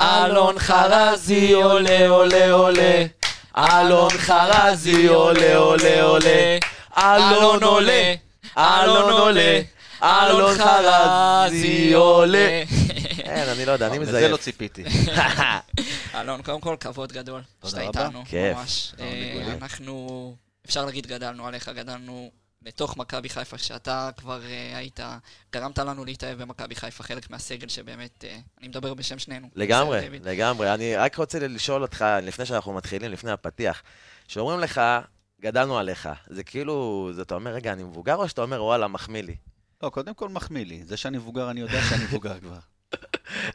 אלון חרזי עולה עולה עולה אלון חרזי עולה עולה עולה אלון עולה אלון עולה אלון חרזי עולה כן, אני לא יודע, אני לזה מזייף. לא ציפיתי. אלון, קודם כל, כבוד גדול שאתה רבה. איתנו, כיף. ממש. אה. אנחנו, אפשר להגיד, גדלנו עליך, גדלנו לתוך מכבי חיפה, שאתה כבר אה, היית, גרמת לנו להתאהב במכבי חיפה, חלק מהסגל שבאמת, אה, אני מדבר בשם שנינו. לגמרי? לגמרי. אני רק רוצה לשאול אותך, לפני שאנחנו מתחילים, לפני הפתיח, שאומרים לך, גדלנו עליך, זה כאילו, זה אתה אומר, רגע, אני מבוגר, או שאתה אומר, וואלה, מחמיא לי? לא, קודם כל מחמיא לי. זה שאני מבוגר, אני יודע שאני מבוגר כבר. לא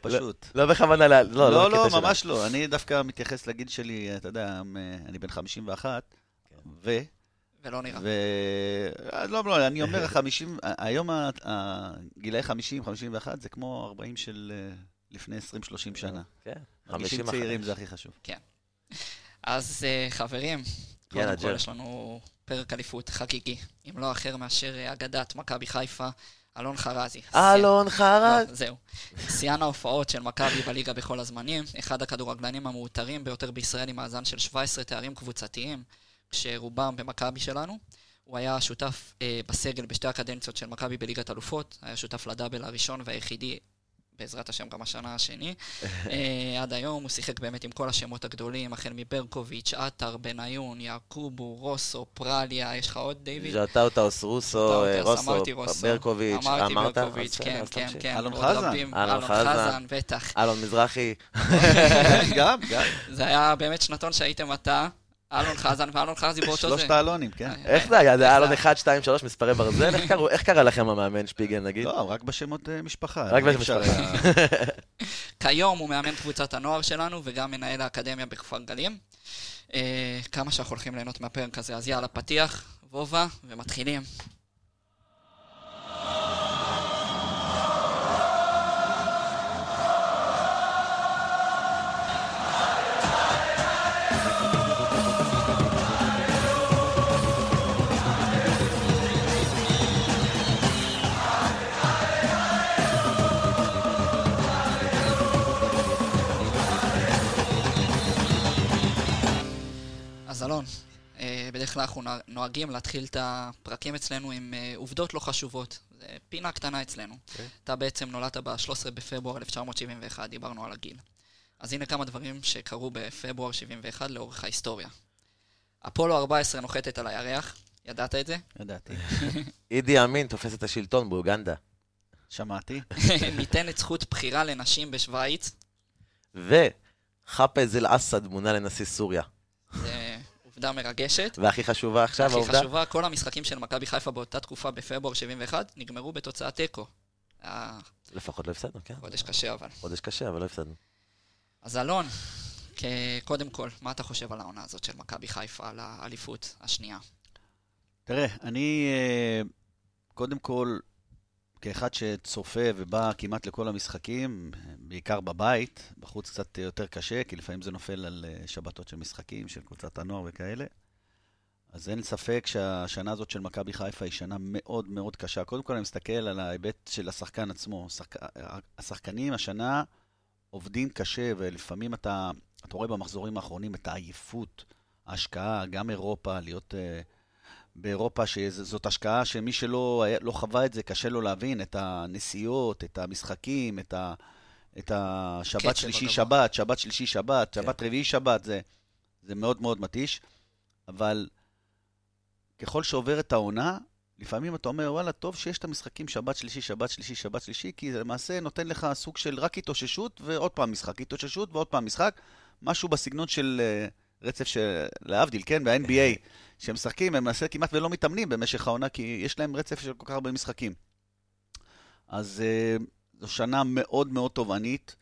פשוט. לא בכוונה, לא, לא, לא, של- ממש לא. אני דווקא מתייחס לגיל שלי, אתה יודע, אני בן 51, ו... ולא נראה. ו... אה, לא, לא, אני אומר, 50, היום הגילאי 50, 51, זה כמו 40 של אה, לפני 20-30 שנה. כן, מרגישים 55. צעירים זה הכי חשוב. אז אה, חברים, יאללה, קודם כל. יש לנו פרק אליפות חגיגי, אם לא אחר מאשר אה, אגדת מכבי חיפה, אלון חרזי. אלון חרז. לא, זהו. שיאן ההופעות של מכבי בליגה בכל הזמנים, אחד הכדורגלנים המעוטרים ביותר בישראל עם מאזן של 17 תארים קבוצתיים, כשרובם במכבי שלנו. הוא היה שותף אה, בסגל בשתי הקדנציות של מכבי בליגת אלופות, היה שותף לדאבל הראשון והיחידי, בעזרת השם גם השנה השני. אה, עד היום הוא שיחק באמת עם כל השמות הגדולים, החל מברקוביץ', עטר, בניון, יעקובו, רוסו, פרליה, יש לך עוד דיוויד? ז'וטאוטאס, רוסו, ז'וטאוטאס, רוסו, אמרתי רוסו. ברקוביץ', אמרתי אמרת? ברקוביץ', אז כן, כן. כן. אלון חזן. אלון. חזן, בטח. אלון מזרחי. גם, גם. זה היה באמת שנתון שהייתם אתה, אלון חזן ואלון חזי באותו זה. שלושת האלונים, כן. איך זה היה? זה היה איך אלון זה? 1, 2, 3, מספרי ברזל? איך קרא לכם המאמן שפיגל, נגיד? לא, רק בשמות אה, משפחה. רק בשמות משפחה. אה, כיום הוא מאמן קבוצת הנוער שלנו וגם מנהל האקדמיה בכפר גלים. אה, כמה שאנחנו הולכים ליהנות מהפרק הזה, אז יאללה, פתיח, וובה, ומתחילים. אה, בדרך כלל אנחנו נוה- נוהגים להתחיל את הפרקים אצלנו עם אה, עובדות לא חשובות. זה פינה קטנה אצלנו. אוקיי. אתה בעצם נולדת ב-13 בפברואר 1971, דיברנו על הגיל. אז הנה כמה דברים שקרו בפברואר 71 לאורך ההיסטוריה. אפולו 14 נוחתת על הירח, ידעת את זה? ידעתי. אידי אמין תופס את השלטון באוגנדה. שמעתי. ניתנת זכות בחירה לנשים בשוויץ. וחאפז אל-אסד מונה לנשיא סוריה. זה עובדה מרגשת. והכי חשובה עכשיו, הכי העובדה? חשובה, כל המשחקים של מכבי חיפה באותה תקופה בפברואר 71 נגמרו בתוצאת תיקו. היה לפחות לא הפסדנו, כן. חודש קשה אבל. חודש קשה, אבל לא הפסדנו. אז אלון, קודם כל, מה אתה חושב על העונה הזאת של מכבי חיפה, על האליפות השנייה? תראה, אני אה, קודם כל, כאחד שצופה ובא כמעט לכל המשחקים, בעיקר בבית, בחוץ קצת יותר קשה, כי לפעמים זה נופל על אה, שבתות של משחקים, של קבוצת הנוער וכאלה. אז אין ספק שהשנה הזאת של מכבי חיפה היא שנה מאוד מאוד קשה. קודם כל אני מסתכל על ההיבט של השחקן עצמו. שחק... השחקנים השנה עובדים קשה, ולפעמים אתה, אתה רואה במחזורים האחרונים את העייפות, ההשקעה, גם אירופה, להיות... אה, באירופה, שזאת השקעה שמי שלא לא חווה את זה, קשה לו להבין את הנסיעות, את המשחקים, את, ה, את השבת שלישי הגבוה. שבת, שבת שלישי שבת, כן. שבת רביעי שבת, זה, זה מאוד מאוד מתיש. אבל ככל שעוברת העונה, לפעמים אתה אומר, וואלה, טוב שיש את המשחקים שבת שלישי, שבת שלישי, שבת שלישי, כי זה למעשה נותן לך סוג של רק התאוששות ועוד פעם משחק, התאוששות ועוד פעם משחק, משהו בסגנון של אה, רצף של, להבדיל, כן, ב-NBA, שהם משחקים, הם למעשה כמעט ולא מתאמנים במשך העונה, כי יש להם רצף של כל כך הרבה משחקים. אז אה, זו שנה מאוד מאוד תובענית.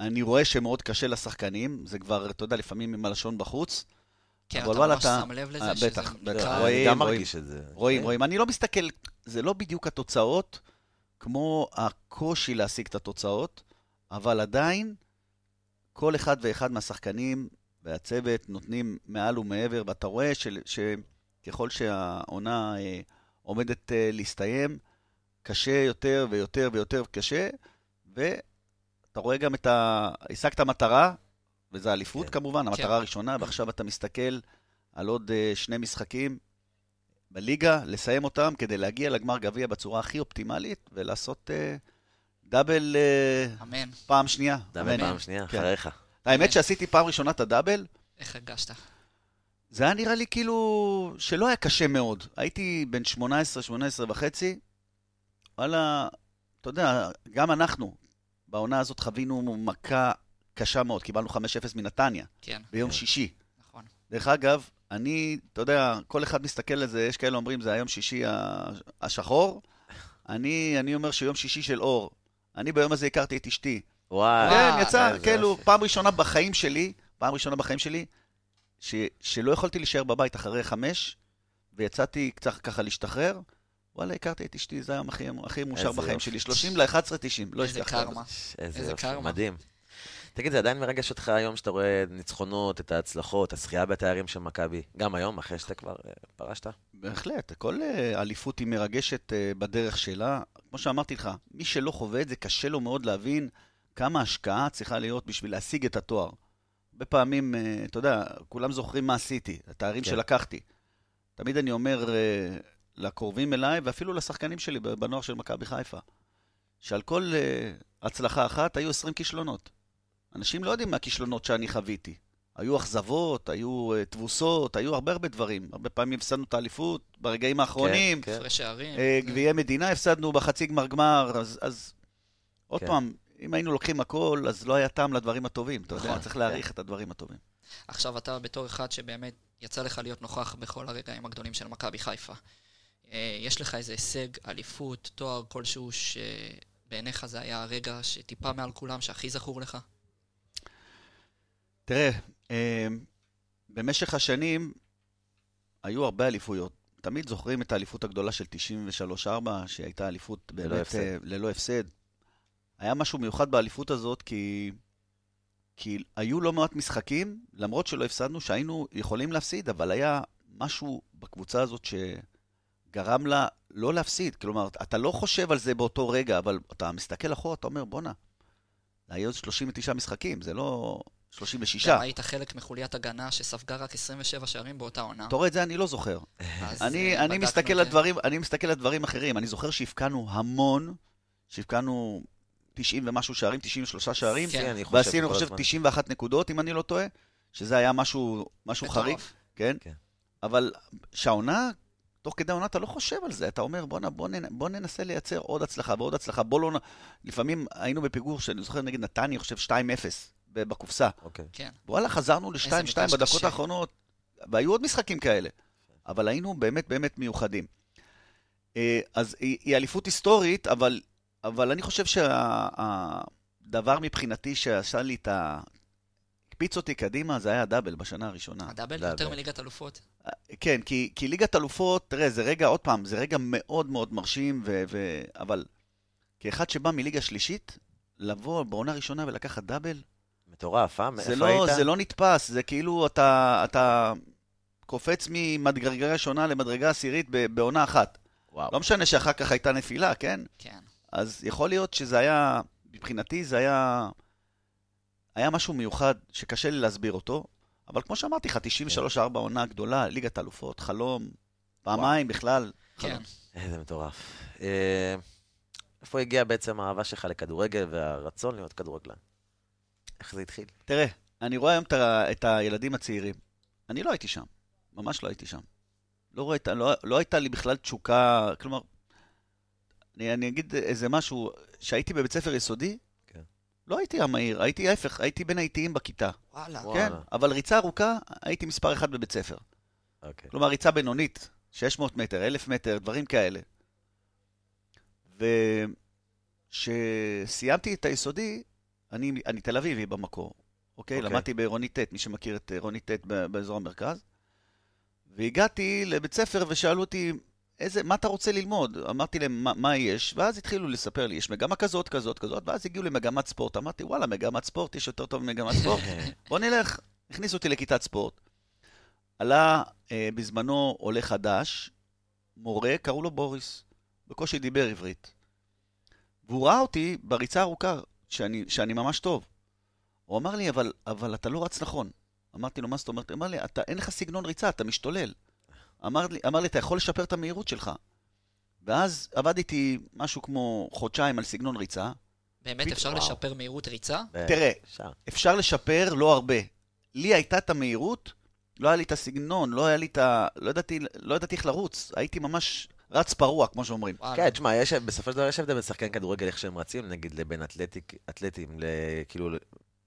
אני רואה שמאוד קשה לשחקנים, זה כבר, אתה יודע, לפעמים עם הלשון בחוץ. כן, אבל אתה ממש אתה- שם לב אה, לזה? שזה בטח, נקרא- בטח. אני רואים, גם רואים. מרגיש את זה. רואים, כן. רואים. אני לא מסתכל, זה לא בדיוק התוצאות, כמו הקושי להשיג את התוצאות, אבל עדיין, כל אחד ואחד מהשחקנים והצוות נותנים מעל ומעבר, ואתה רואה של, שככל שהעונה אה, עומדת אה, להסתיים, קשה יותר ויותר ויותר קשה, ואתה אתה רואה גם את ה... השגת מטרה, וזה אליפות כן. כמובן, כן. המטרה הראשונה, ועכשיו אתה מסתכל על עוד אה, שני משחקים בליגה, לסיים אותם כדי להגיע לגמר גביע בצורה הכי אופטימלית, ולעשות אה, דאבל אה, אמן. פעם שנייה. דאבל אמן. פעם שנייה, כן. אחריך. האמת שעשיתי פעם ראשונה את הדאבל, איך הרגשת? זה היה נראה לי כאילו שלא היה קשה מאוד. הייתי בן 18, 18 וחצי, וואלה, אתה יודע, גם אנחנו בעונה הזאת חווינו מכה קשה מאוד. קיבלנו 5-0 מנתניה כן, ביום כן. שישי. נכון. דרך אגב, אני, אתה יודע, כל אחד מסתכל על זה, יש כאלה אומרים, זה היום שישי השחור. אני, אני אומר שיום שישי של אור. אני ביום הזה הכרתי את אשתי. וואי. כן, וואי, יצא, כאילו. פעם ראשונה בחיים שלי, פעם ראשונה בחיים שלי, ש, שלא יכולתי להישאר בבית אחרי חמש, ויצאתי קצת ככה להשתחרר. וואלה, הכרתי את אשתי, זה היום הכי, הכי מאושר בחיים יופי. שלי. 30 ל-11.90, לא איזה. קרמה. איזה איזה קרמה. מדהים. תגיד, זה עדיין מרגש אותך היום שאתה רואה ניצחונות, את ההצלחות, הזכייה בתארים של מכבי? גם היום, אחרי שאתה כבר אה, פרשת? בהחלט, כל אה, אליפות היא מרגשת אה, בדרך שלה. כמו שאמרתי לך, מי שלא חווה את זה, קשה לו מאוד להבין כמה השקעה צריכה להיות בשביל להשיג את התואר. הרבה פעמים, אה, אתה יודע, כולם זוכרים מה עשיתי, התארים כן. שלקחתי. תמיד אני אומר אה, לקרובים אליי, ואפילו לשחקנים שלי בנוער של מכבי חיפה, שעל כל אה, הצלחה אחת היו 20 כישלונות. אנשים לא יודעים מהכישלונות שאני חוויתי. היו אכזבות, היו תבוסות, היו הרבה הרבה דברים. הרבה פעמים הפסדנו את האליפות ברגעים האחרונים. כן. הפרש שערים. אה, זה- גביעי מדינה הפסדנו בחצי גמר גמר, אז, אז עוד כן. פעם, אם היינו לוקחים הכל, אז לא היה טעם לדברים הטובים. אתה יודע, נכון, צריך להעריך את הדברים הטובים. עכשיו אתה בתור אחד שבאמת יצא לך להיות נוכח בכל הרגעים הגדולים של מכבי חיפה. אה, יש לך איזה הישג, אליפות, תואר כלשהו שבעיניך זה היה הרגע שטיפה מעל כולם, שהכי זכור לך? תראה, אה, במשך השנים היו הרבה אליפויות. תמיד זוכרים את האליפות הגדולה של 93-4, שהייתה אליפות ללא באמת הפסד. אה, ללא הפסד. היה משהו מיוחד באליפות הזאת, כי, כי היו לא מעט משחקים, למרות שלא הפסדנו, שהיינו יכולים להפסיד, אבל היה משהו בקבוצה הזאת שגרם לה לא להפסיד. כלומר, אתה לא חושב על זה באותו רגע, אבל אתה מסתכל אחורה, אתה אומר, בואנה, היו 39 משחקים, זה לא 36. גם היית חלק מחוליית הגנה שספגה רק 27 שערים באותה עונה. אתה רואה את זה, אני לא זוכר. אני, אה, אני, מסתכל את על זה. דברים, אני מסתכל על דברים אחרים. אני זוכר שהבקענו המון, שהבקענו 90 ומשהו שערים, 93 שערים, כן. אני חושב ועשינו, אני חושב, הזמן. 91 נקודות, אם אני לא טועה, שזה היה משהו, משהו. חריג, כן? כן. אבל שהעונה, תוך כדי העונה אתה לא חושב על זה, אתה אומר, בואנה, בוא, ננ... בוא ננסה לייצר עוד הצלחה ועוד הצלחה. בוא לא... נ-" לפעמים היינו בפיגור, שאני זוכר נגד נתניה, אני חושב 2-0 ב- בקופסה. אוקיי. כן. וואלה, חזרנו איזה ל-2-2 מפגש בדקות קשה. האחרונות, והיו עוד משחקים כאלה, אבל היינו באמת באמת מיוחדים. אה, אז היא, היא אליפות היסטורית, אבל, אבל אני חושב שהדבר מבחינתי שעשה לי את ה... הקפיץ אותי קדימה, זה היה הדאבל בשנה הראשונה. הדאבל דאבל. יותר מליגת אלופות. כן, כי, כי ליגת אלופות, תראה, זה רגע, עוד פעם, זה רגע מאוד מאוד מרשים, ו, ו, אבל כאחד שבא מליגה שלישית, לבוא בעונה ראשונה ולקחת דאבל, מטורף, אה? זה איפה לא, היית? זה לא נתפס, זה כאילו אתה, אתה קופץ ממדרגה ראשונה למדרגה עשירית ב- בעונה אחת. וואו. לא משנה שאחר כך הייתה נפילה, כן? כן. אז יכול להיות שזה היה, מבחינתי זה היה, היה משהו מיוחד שקשה לי להסביר אותו, אבל כמו שאמרתי לך, 93-4 עונה גדולה, ליגת אלופות, חלום, פעמיים בכלל. כן. איזה מטורף. אה, איפה הגיעה בעצם האהבה שלך לכדורגל והרצון להיות כדורגלן? איך זה התחיל? תראה, אני רואה היום את, הילדים הצעירים. אני לא הייתי שם, ממש לא הייתי שם. לא, ה- לא, לא הייתה לי בכלל תשוקה, כלומר, אני, אני אגיד איזה משהו, שהייתי בבית ספר יסודי, כן. לא הייתי המהיר, הייתי ההפך, הייתי בין האיטיים בכיתה, וואלה. וואלה. כן? אבל ריצה ארוכה, הייתי מספר אחד בבית ספר. אוקיי. כלומר, ריצה בינונית, 600 מטר, 1,000 מטר, דברים כאלה. וכשסיימתי את היסודי, אני, אני תל אביבי במקור, אוקיי? אוקיי. למדתי בעירוני ט', מי שמכיר את עירוני ט' באזור המרכז. והגעתי לבית ספר ושאלו אותי, איזה, מה אתה רוצה ללמוד? אמרתי להם, מה, מה יש? ואז התחילו לספר לי, יש מגמה כזאת, כזאת, כזאת, ואז הגיעו למגמת ספורט. אמרתי, וואלה, מגמת ספורט, יש יותר טוב ממגמת ספורט. בוא נלך. הכניסו אותי לכיתת ספורט. עלה אה, בזמנו עולה חדש, מורה, קראו לו בוריס. בקושי דיבר עברית. והוא ראה אותי בריצה ארוכה, שאני, שאני ממש טוב. הוא אמר לי, אבל, אבל אתה לא רץ נכון. אמרתי לו, מה זאת אומרת? הוא אמר לי, אתה, אין לך סגנון ריצה, אתה משתולל. אמר לי, אמר לי, אתה יכול לשפר את המהירות שלך. ואז עבדתי משהו כמו חודשיים על סגנון ריצה. באמת אפשר וואו. לשפר מהירות ריצה? תראה, אפשר. אפשר לשפר, לא הרבה. לי הייתה את המהירות, לא היה לי את הסגנון, לא היה לי את ה... לא ידעתי, לא ידעתי איך לרוץ. הייתי ממש רץ פרוע, כמו שאומרים. כן, תשמע, יש, בסופו של דבר יש הבדל בין שחקן כדורגל, איך שהם רצים, נגיד, לבין אתלטיק, אתלטים, כאילו,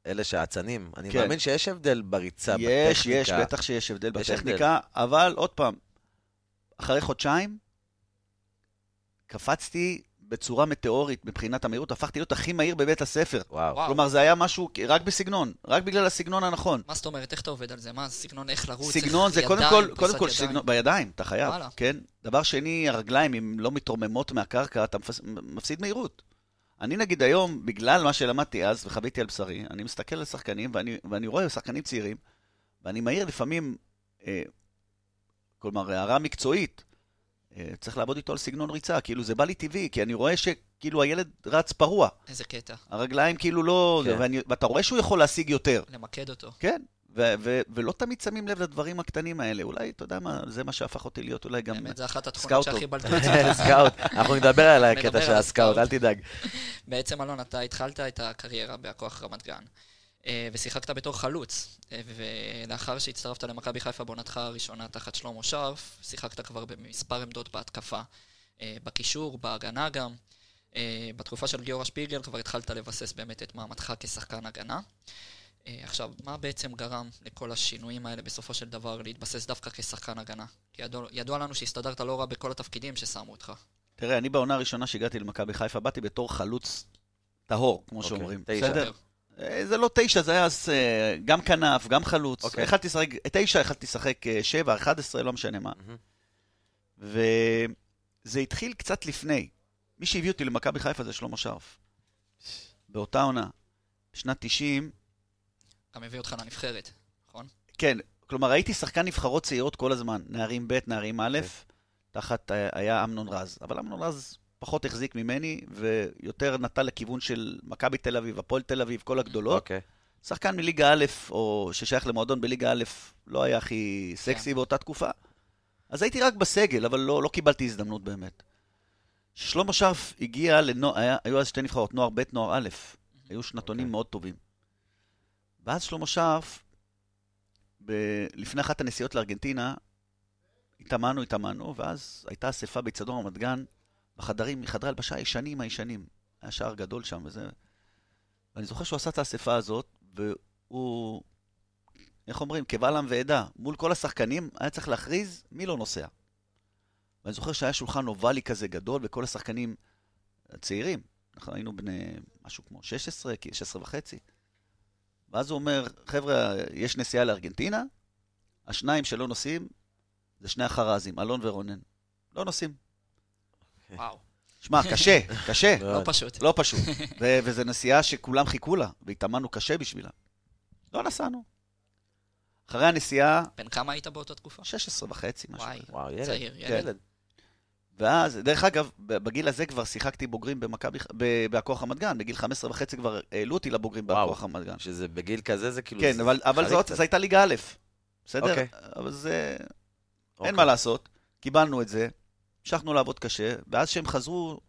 אלה שאצנים. אני כן. מאמין שיש הבדל בריצה, יש, בטכניקה. יש, בטח שיש הבדל יש בטכניקה, אבל עוד פעם, אחרי חודשיים, קפצתי בצורה מטאורית מבחינת המהירות, הפכתי להיות הכי מהיר בבית הספר. וואו. וואו. כלומר, זה היה משהו רק בסגנון, רק בגלל הסגנון הנכון. מה זאת אומרת? איך אתה עובד על זה? מה, סגנון איך לרוץ? סגנון איך זה קודם כל, קודם כל? סגנון, בידיים, אתה חייב, וואלה. כן? דבר שני, הרגליים, אם לא מתרוממות מהקרקע, אתה מפס- מפסיד מהירות. אני נגיד היום, בגלל מה שלמדתי אז וחוויתי על בשרי, אני מסתכל על שחקנים ואני, ואני רואה שחקנים צעירים, ואני מעיר לפעמים, אה, כלומר, הערה מקצועית, אה, צריך לעבוד איתו על סגנון ריצה, כאילו זה בא לי טבעי, כי אני רואה שכאילו הילד רץ פרוע, איזה קטע. הרגליים כאילו לא, כן. ואני, ואתה רואה שהוא יכול להשיג יותר. למקד אותו. כן, ו- ו- ולא תמיד שמים לב לדברים הקטנים האלה. אולי, אתה יודע מה, זה מה שהפך אותי להיות אולי גם... באמת, זו אחת התכונות. שהכי בלטו. סקאוט, אנחנו נדבר על הקטע של הסקאוט, אל. תדאג. בעצם, אלון, אתה התחלת את הקריירה בהכוח רמת גן, אה, ושיחקת בתור חלוץ, אה, ולאחר שהצטרפת למכבי חיפה בעונתך הראשונה תחת שלמה שרף, שיחקת כבר במספר עמדות בהתקפה, אה, בקישור, בהגנה גם. בתקופה של גיורא שפיגל כבר התחלת לבסס באמת את מעמדך כשחקן הגנה. אה, עכשיו, מה בעצם גרם לכל השינויים האלה בסופו של דבר להתבסס דווקא כשחקן הגנה? כי ידוע, ידוע לנו שהסתדרת לא רע בכל התפקידים ששמו אותך. תראה, אני בעונה הראשונה שהגעתי למכבי חיפה, באתי בתור חלוץ טהור, כמו אוקיי, שאומרים. תשע. בסדר? אה, זה לא תשע, זה היה אז אה, גם כנף, גם חלוץ. אוקיי. יכלתי לשחק, תשע, יכלתי לשחק אה, שבע, אחד עשרה, לא משנה מה. מהמם. וזה התחיל קצת לפני. מי שהביא אותי למכבי חיפה זה שלמה שרף. באותה עונה. בשנת 90, גם הביא אותך לנבחרת, נכון? כן, כלומר הייתי שחקן נבחרות צעירות כל הזמן, נערים ב', נערים א', תחת אה, היה אמנון רז. אבל אמנון רז פחות החזיק ממני, ויותר נטה לכיוון של מכבי תל אביב, הפועל תל אביב, כל הגדולות. אוקיי. שחקן מליגה א', או ששייך למועדון בליגה א', לא היה הכי סקסי באותה תקופה. אז הייתי רק בסגל, אבל לא, לא קיבלתי הזדמנות באמת. שלמה שרף הגיע, לנוע, היה, היו אז שתי נבחרות, נוער ב', נוער א', היו שנתונים אוקיי. מאוד טובים. ואז שלמה שרף, ב- לפני אחת הנסיעות לארגנטינה, התאמנו, התאמנו, ואז הייתה אספה באיצטדיון רמת גן, בחדרים, חדרי הלבשה הישנים הישנים. היה שער גדול שם וזה. ואני זוכר שהוא עשה את האספה הזאת, והוא, איך אומרים, קבל עם ועדה, מול כל השחקנים, היה צריך להכריז מי לא נוסע. ואני זוכר שהיה שולחן אובלי כזה גדול, וכל השחקנים הצעירים, אנחנו היינו בני משהו כמו 16, כי 16 וחצי. ואז הוא אומר, חבר'ה, יש נסיעה לארגנטינה, השניים שלא נוסעים זה שני החרזים, אלון ורונן. לא נוסעים. וואו, שמע, קשה, קשה. לא. פשוט. לא פשוט. ו- וזו נסיעה שכולם חיכו לה, והתאמנו קשה בשבילה. לא נסענו. אחרי הנסיעה, בן כמה היית באותה תקופה? 16 וחצי, משהו וואי, כזה. וואו, ילד. צעיר, כן. ילד. ואז, דרך אגב, בגיל הזה כבר שיחקתי בוגרים במכבי, בהכוח רמת גן. בגיל 15 וחצי כבר העלו אותי לבוגרים. בהכוח רמת גן. שזה בגיל כזה, זה כאילו... כן, זה- אבל, אבל זאת. זו הייתה ליגה א', בסדר? אוקיי. אבל זה... אין אוקיי. מה לעשות. קיבלנו את זה, המשכנו לעבוד קשה, ואז כשהם חזרו,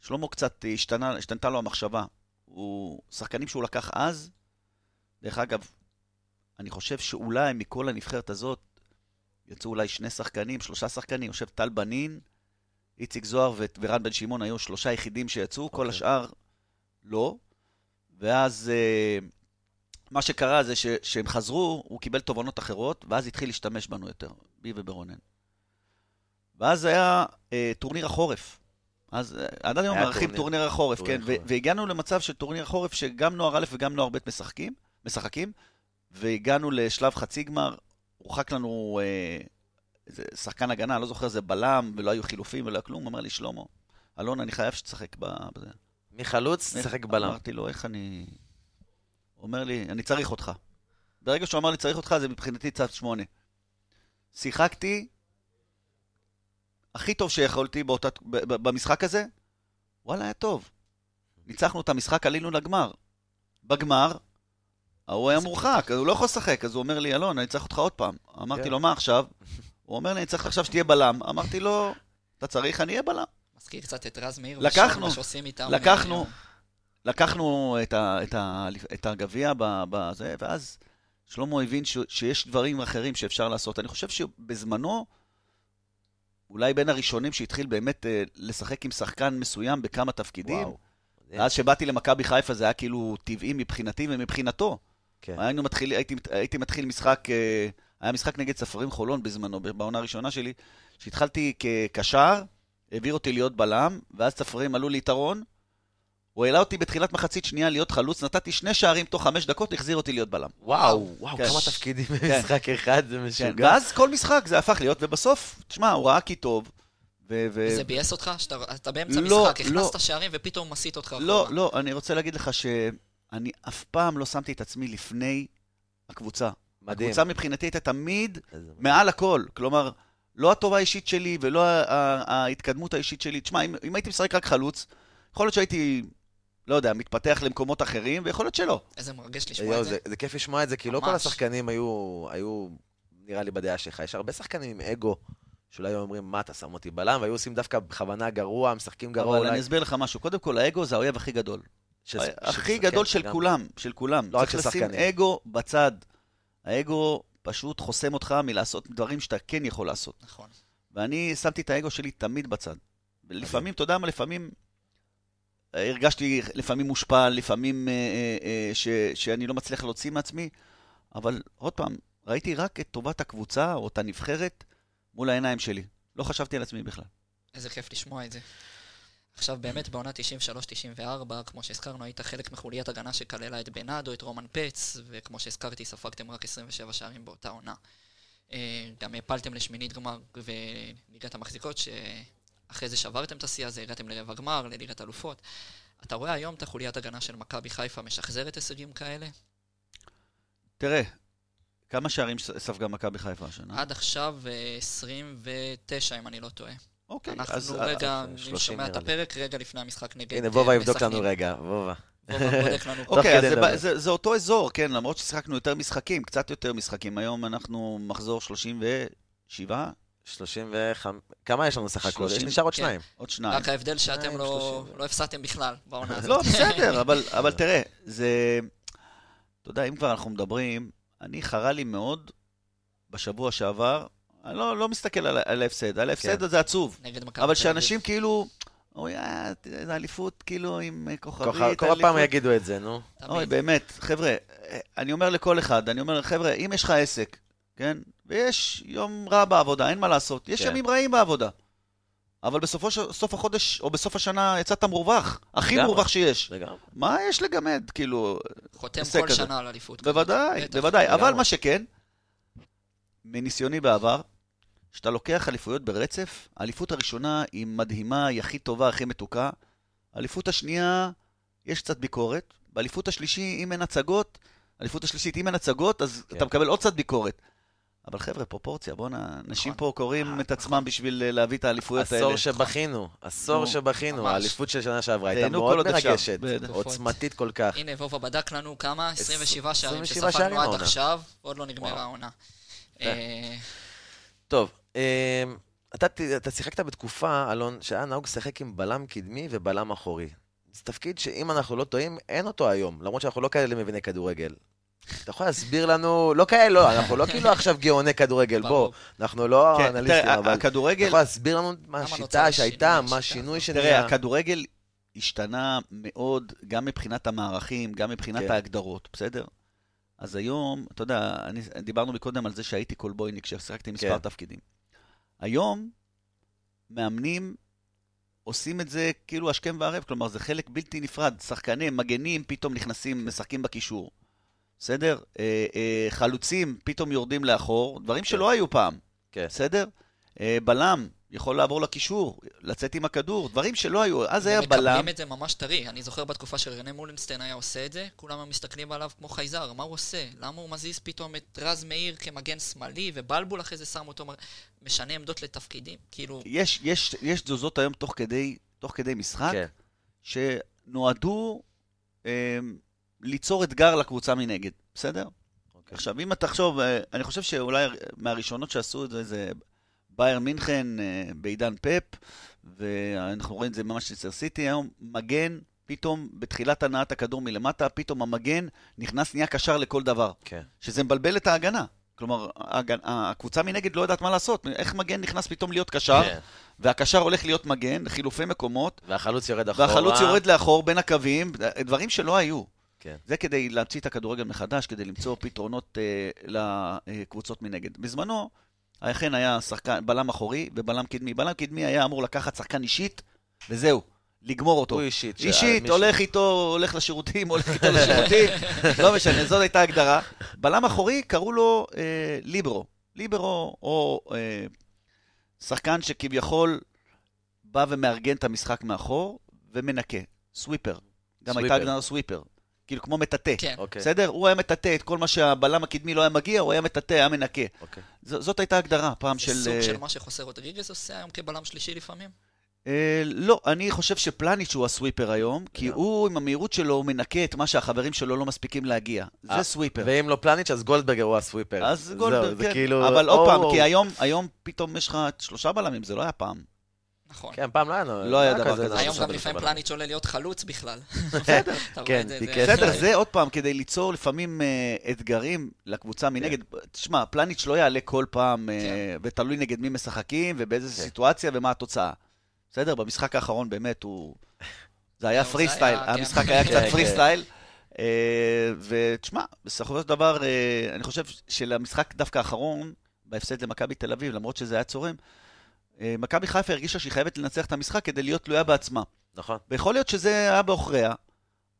שלמה קצת השתנה, השתנתה לו המחשבה. הוא, שחקנים שהוא לקח אז, דרך אגב, אני חושב שאולי מכל הנבחרת הזאת, יצאו אולי שני שחקנים, שלושה שחקנים, אני חושב טל בנין, איציק זוהר ורן בן שמעון היו שלושה יחידים שיצאו, כל אוקיי. השאר לא. ואז אה, מה שקרה זה שהם חזרו, הוא קיבל תובנות אחרות, ואז התחיל להשתמש בנו יותר, בי וברונן. ואז היה אה, טורניר החורף. אז אה, עד היום מארחים טורניר. החורף, כן, החורף. והגענו למצב של טורניר החורף שגם נוער א' וגם נוער ב' משחקים, משחקים, והגענו לשלב חצי גמר, הורחק לנו אה, איזה שחקן הגנה, אני לא זוכר, זה בלם, ולא היו חילופים ולא היה כלום, אמר לי, שלמה, אלון, אני חייב שתשחק ב- בזה. מחלוץ, שחק בלם. אמרתי לו, איך אני... הוא אומר לי, אני צריך אותך. ברגע שהוא אמר לי, צריך אותך, זה מבחינתי צו שמונה. שיחקתי הכי טוב שיכולתי באותה, במשחק הזה, וואלה, היה טוב. ניצחנו את המשחק, עלינו לגמר. בגמר, ההוא היה מורחק, אז הוא לא יכול לשחק, אז הוא אומר לי, אלון, אני צריך אותך עוד פעם. אמרתי כן. לו, מה עכשיו? הוא אומר לי, אני צריך עכשיו שתהיה בלם. אמרתי לו, אתה צריך, אני אהיה בלם. מזכיר קצת את רז מאיר. לקחנו, שעושים איתם. לקחנו, אה, לקחנו את, ה, את, הגביע ב- בזה, ואז שלמה הבין ש, שיש דברים אחרים שאפשר לעשות. אני חושב שבזמנו, אולי בין הראשונים שהתחיל באמת אה, לשחק עם שחקן מסוים בכמה תפקידים, וואו. ואז שבאתי למכבי חיפה זה היה כאילו טבעי מבחינתי ומבחינתו. כן. היינו מתחיל, הייתי, הייתי מתחיל משחק, אה, היה משחק נגד ספרים חולון בזמנו, בעונה הראשונה שלי, שהתחלתי כקשר, העביר אותי להיות בלם, ואז ספרים עלו לי יתרון. הוא העלה אותי בתחילת מחצית שנייה להיות חלוץ, נתתי שני שערים תוך חמש דקות, החזיר אותי להיות בלם. וואו, וואו, כן. כמה תפקידים במשחק אחד, זה כן, משוגע. ואז כל משחק זה הפך להיות, ובסוף, תשמע, הוא ראה כי טוב, ו... ו... זה ביאס אותך? שאתה אתה באמצע לא, משחק, לא. הכנסת שערים ופתאום מסיט אותך לא, אחורה. לא, אני רוצה להגיד לך שאני אף פעם לא שמתי את עצמי לפני הקבוצה. מדהים. הקבוצה מבחינתי הייתה תמיד. מעל הכל. כלומר, לא הטובה האישית שלי ולא ההתקדמות האישית שלי. תשמע, אם, אם הייתי משחק רק חלוץ, יכול להיות שהייתי, לא יודע, מתפתח למקומות אחרים, ויכול להיות שלא. איזה מרגש לשמוע יואו, את זה. זה זה כיף לשמוע את זה, כי לא כל ממש. השחקנים היו, היו, נראה לי, בדעה שלך. יש הרבה שחקנים עם אגו, שאולי היו אומרים, מה, אתה שם אותי בלם? והיו עושים דווקא בכוונה גרוע, משחקים גרוע אבל אולי. אני אסביר לך משהו. קודם כל, האגו זה האויב הכי גדול. ש- הכי ש- גדול כן, של גם. כולם, של כולם. לא רק צריך של לשים שחקנים. אגו בצד. האגו פשוט חוסם אותך מלעשות דברים שאתה כן יכול לעשות. נכון. ואני שמתי את האגו שלי תמיד בצד. ולפעמים, אתה יודע מה, לפעמים אה, הרגשתי לפעמים מושפל, לפעמים אה, אה, אה, ש, שאני לא מצליח להוציא מעצמי, אבל עוד פעם, ראיתי רק את טובת הקבוצה או את הנבחרת מול העיניים שלי. לא חשבתי על עצמי בכלל. איזה כיף לשמוע את זה. עכשיו באמת בעונה 93-94, כמו שהזכרנו, היית חלק מחוליית הגנה שכללה את בנאדו, את רומן פץ, וכמו שהזכרתי, ספגתם רק 27 שערים באותה עונה. אה, גם העפלתם לשמינית גמר וליגת המחזיקות, שאחרי זה שברתם את השיא הזה, הגעתם לרבע גמר, לליגת אלופות. אתה רואה היום את החוליית הגנה של מכבי חיפה משחזרת הישגים כאלה? תראה, כמה שערים ספגה מכבי חיפה השנה? עד עכשיו אה, 29, אם אני לא טועה. אוקיי, אנחנו אז... רגע, אז אני 30 שומע את. הפרק רגע לפני המשחק נגד הנה, אה, וובה יבדוק. לנו רגע, וובה. תוך אוקיי, אז זה, אותו אזור, כן, למרות ששיחקנו יותר משחקים, קצת יותר משחקים. היום אנחנו מחזור 37, 35, כמה יש לנו סך הכל? יש 30, נשאר עוד כן. שניים. עוד שניים. רק ההבדל שאתם לא. לא הפסדתם בכלל בעונה הזאת. לא, בסדר, אבל, אבל תראה, זה... אתה יודע, אם כבר אנחנו מדברים, אני חרה לי מאוד בשבוע שעבר, אני לא, לא מסתכל על, על ההפסד, על ההפסד כן. זה עצוב, נגד מכבי אבל שאנשים. כאילו, אוי, אה, זה אליפות כאילו עם אה, כוכבית, כל. פעם יגידו את זה, נו. אוי, באמת, חבר'ה, אה, אני אומר לכל אחד, אני אומר, חבר'ה, אם יש לך עסק, כן, ויש יום רע בעבודה, אין מה לעשות, יש כן. ימים רעים בעבודה. אבל בסופו של סוף החודש, או בסוף השנה, יצאת מרווח, הכי. מרווח שיש. לגמרי. מה יש לגמד? כאילו, חותם כל כזה. שנה על אליפות. בוודאי. בוודאי. אבל. מה שכן, מניסיוני בעבר, כשאתה לוקח אליפויות ברצף, האליפות הראשונה היא מדהימה, היא הכי טובה, הכי מתוקה. האליפות השנייה, יש קצת ביקורת. באליפות השלישי, אם אין הצגות, האליפות השלישית, אם אין הצגות, אז כן. אתה מקבל עוד קצת ביקורת. אבל חבר'ה, פרופורציה, בואנה, אנשים נכון. פה קוראים את עצמם בשביל אה, להביא את האליפויות האלה. עשור שבכינו, עשור נו, שבכינו. ממש. האליפות של שנה שעברה הייתה מאוד עוד. מרגשת, בטח. עוצמתית כל כך. הנה, וובה בדק לנו כמה? 27 שערים 27 שערים שספגנו עד. עכשיו, ועוד לא נגמרה. העונה. אה, טוב, אתה, ת- אתה שיחקת בתקופה, אלון, שהיה נהוג לשחק עם בלם קדמי ובלם אחורי. זה תפקיד שאם אנחנו לא טועים, אין אותו היום, למרות שאנחנו לא כאלה מביני כדורגל. אתה יכול להסביר לנו, לא כאלה, לא, אנחנו לא כאילו עכשיו גאוני כדורגל, בוא. אנחנו לא כן, אנליסטים, תראה, אבל אתה הכדורגל, יכול להסביר לנו מה השיטה שהייתה, מה. השינוי תראה, שנהיה. הכדורגל השתנה מאוד, גם מבחינת המערכים, גם מבחינת כן. ההגדרות, בסדר? אז היום, אתה יודע, אני, דיברנו מקודם על זה שהייתי קולבויניק, כששיחקתי מספר כן. תפקידים. היום, מאמנים עושים את זה כאילו השכם והערב, כלומר, זה חלק בלתי נפרד. שחקנים, מגנים, פתאום נכנסים, משחקים בקישור. בסדר? אה, אה, חלוצים, פתאום יורדים לאחור, דברים שלא היו פעם. כן. בסדר? אה, בלם, יכול לעבור לקישור, לצאת עם הכדור, דברים שלא היו. אז היה בלם. ומקבלים את זה ממש טרי. אני זוכר בתקופה שרנה מולנשטיין היה עושה את זה, כולם היו מסתכלים עליו כמו חייזר, מה הוא עושה? למה הוא מזיז פתאום את רז מאיר כמגן שמאלי, ובלבול אחרי זה שם אותו, משנה עמדות לתפקידים? כאילו, יש, יש, יש תזוזות היום תוך כדי, תוך כדי משחק, כן. ש... נועדו אה, ליצור אתגר לקבוצה מנגד, בסדר? אוקיי. עכשיו, אם אתה תחשוב, אה, אני חושב שאולי מהראשונות שעשו את זה, זה בייר מינכן אה, בעידן פאפ, ואנחנו רואים את זה ממש אצל סיטי היום, מגן, פתאום בתחילת הנעת הכדור מלמטה, פתאום המגן נכנס, נהיה קשר לכל דבר. כן. שזה מבלבל את ההגנה. כלומר. הקבוצה מנגד לא יודעת מה לעשות. איך מגן נכנס פתאום להיות קשר, כן. והקשר הולך להיות מגן, חילופי מקומות, והחלוץ יורד אחורה. והחלוץ יורד לאחור בין הקווים, דברים שלא היו. כן. זה כדי להמציא את הכדורגל מחדש, כדי למצוא פתרונות אה, לקבוצות מנגד. בזמנו, אכן היה שחקן, בלם אחורי ובלם קדמי. בלם קדמי היה אמור לקחת שחקן אישית, וזהו, לגמור אותו. הוא אישית. אישית, מישהו- הולך איתו, הולך לשירותים, הולך איתו לשירותים, לא משנה, זאת הייתה הגדרה. בלם אחורי, קראו לו אה, ליברו. ליברו, או אה, שחקן שכביכול בא ומארגן את המשחק מאחור ומנקה. סוויפר. גם סוויפר. הייתה הגדרה סוויפר. כאילו כמו מטאטא. כן. אוקיי. בסדר? הוא היה מטאטא את כל מה שהבלם הקדמי לא היה מגיע, הוא היה מטאטא, היה מנקה. אוקיי. ז- זאת הייתה הגדרה פעם של... זה סוג אה, של מה שחוסר רודריגז עושה היום כבלם שלישי לפעמים? אה, לא, אני חושב שפלניץ' הוא הסוויפר היום, כי. הוא עם המהירות שלו, הוא מנקה את מה שהחברים שלו לא מספיקים להגיע. זה אה, סוויפר. ואם לא פלניץ', אז גולדברגר הוא הסוויפר. אז זהו, גולדברג, זה כן. כאילו... אבל עוד פעם, או- כי היום, היום פתאום יש לך שלושה בלמים, זה לא היה פעם. נכון. כן, פעם לא היה... לא היה דבר כזה. היום גם לפעמים. פלניץ' עולה להיות חלוץ בכלל. בסדר. כן, בסדר, זה עוד פעם, כדי ליצור לפעמים אה, אתגרים לקבוצה מנגד. תשמע, פלניץ' לא יעלה כל פעם, אה, כן. ותלוי נגד מי משחקים, ובאיזה כן. סיטואציה ומה התוצאה. בסדר, במשחק האחרון באמת הוא... זה היה פרי סטייל, היה, כן. המשחק היה כן, קצת כן. פרי סטייל. אה, ותשמע, בסופו של דבר, אני חושב שלמשחק דווקא האחרון, בהפסד למכבי תל אביב, למרות שזה היה צורם, מכבי חיפה הרגישה שהיא חייבת לנצח את המשחק כדי להיות תלויה בעצמה. נכון. ויכול להיות שזה היה בעוכריה,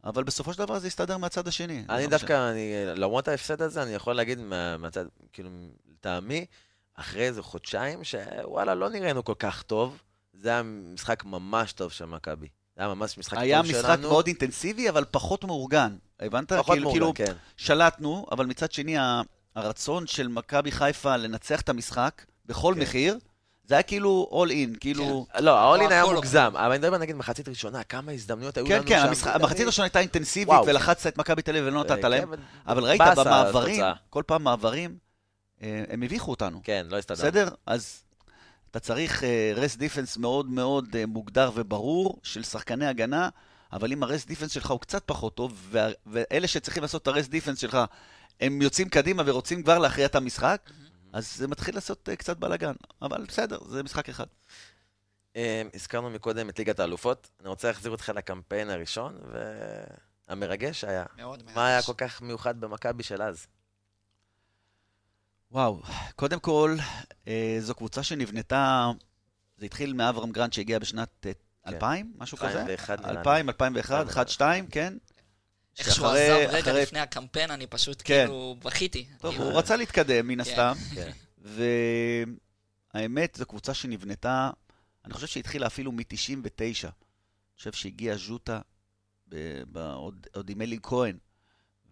אבל בסופו של דבר זה הסתדר מהצד השני. אני לא דווקא, אני, למרות ההפסד הזה, אני יכול להגיד מה- מהצד, כאילו, לטעמי, אחרי איזה חודשיים, שוואלה, לא נראינו כל כך טוב. זה היה משחק ממש טוב של מכבי. זה היה ממש משחק היה טוב שלנו. משחק מאוד אינטנסיבי, אבל פחות מאורגן. הבנת? פחות כאילו, מאורגן, כאילו, כן. שלטנו, אבל מצד שני, הרצון של מכבי חיפה לנצח את המשחק בכל כן. מחיר, זה היה כאילו all in, כאילו... לא, האולין היה הכל מוגזם, אבל אני מדבר נגיד מחצית ראשונה, כמה הזדמנויות היו כן, לנו כן, שם. המשחק- אני- המחצית הראשונה הייתה אינטנסיבית. ולחצת את מכבי תל אביב ולא נתת כן, להם. אבל- ראית במעברים. כל פעם מעברים, אה, הם הביכו אותנו. כן, לא הסתדר. בסדר? אז אתה צריך רסט דיפנס מאוד מאוד אה, מוגדר וברור של שחקני הגנה, אבל אם הרסט דיפנס שלך הוא קצת פחות טוב, ואלה שצריכים לעשות את הרסט דיפנס שלך, הם יוצאים קדימה ורוצים כבר להכריע את המשחק, אז זה מתחיל לעשות אה, קצת בלאגן. אבל בסדר, זה משחק אחד. אה, הזכרנו מקודם את ליגת האלופות. אני רוצה להחזיר אותך לקמפיין הראשון, והמרגש היה. מאוד מרגש. מה היה כל כך מיוחד במכבי של אז? וואו, קודם כל, אה, זו קבוצה שנבנתה, זה התחיל מאברהם גרנט שהגיע בשנת אה, 2000, משהו כזה? 2001 נראה לי. 2000, 2001, 1, 2, כן? איך שהוא עזב רגע אחרי- לפני הקמפיין, אני פשוט כן. כאילו בכיתי. טוב, הוא רצה להתקדם מן כן. הסתם, כן. והאמת, זו קבוצה שנבנתה, אני חושב שהתחילה אפילו מ-99. אני חושב שהגיע ז'וטה, ב- עוד עוד עם אלי כהן,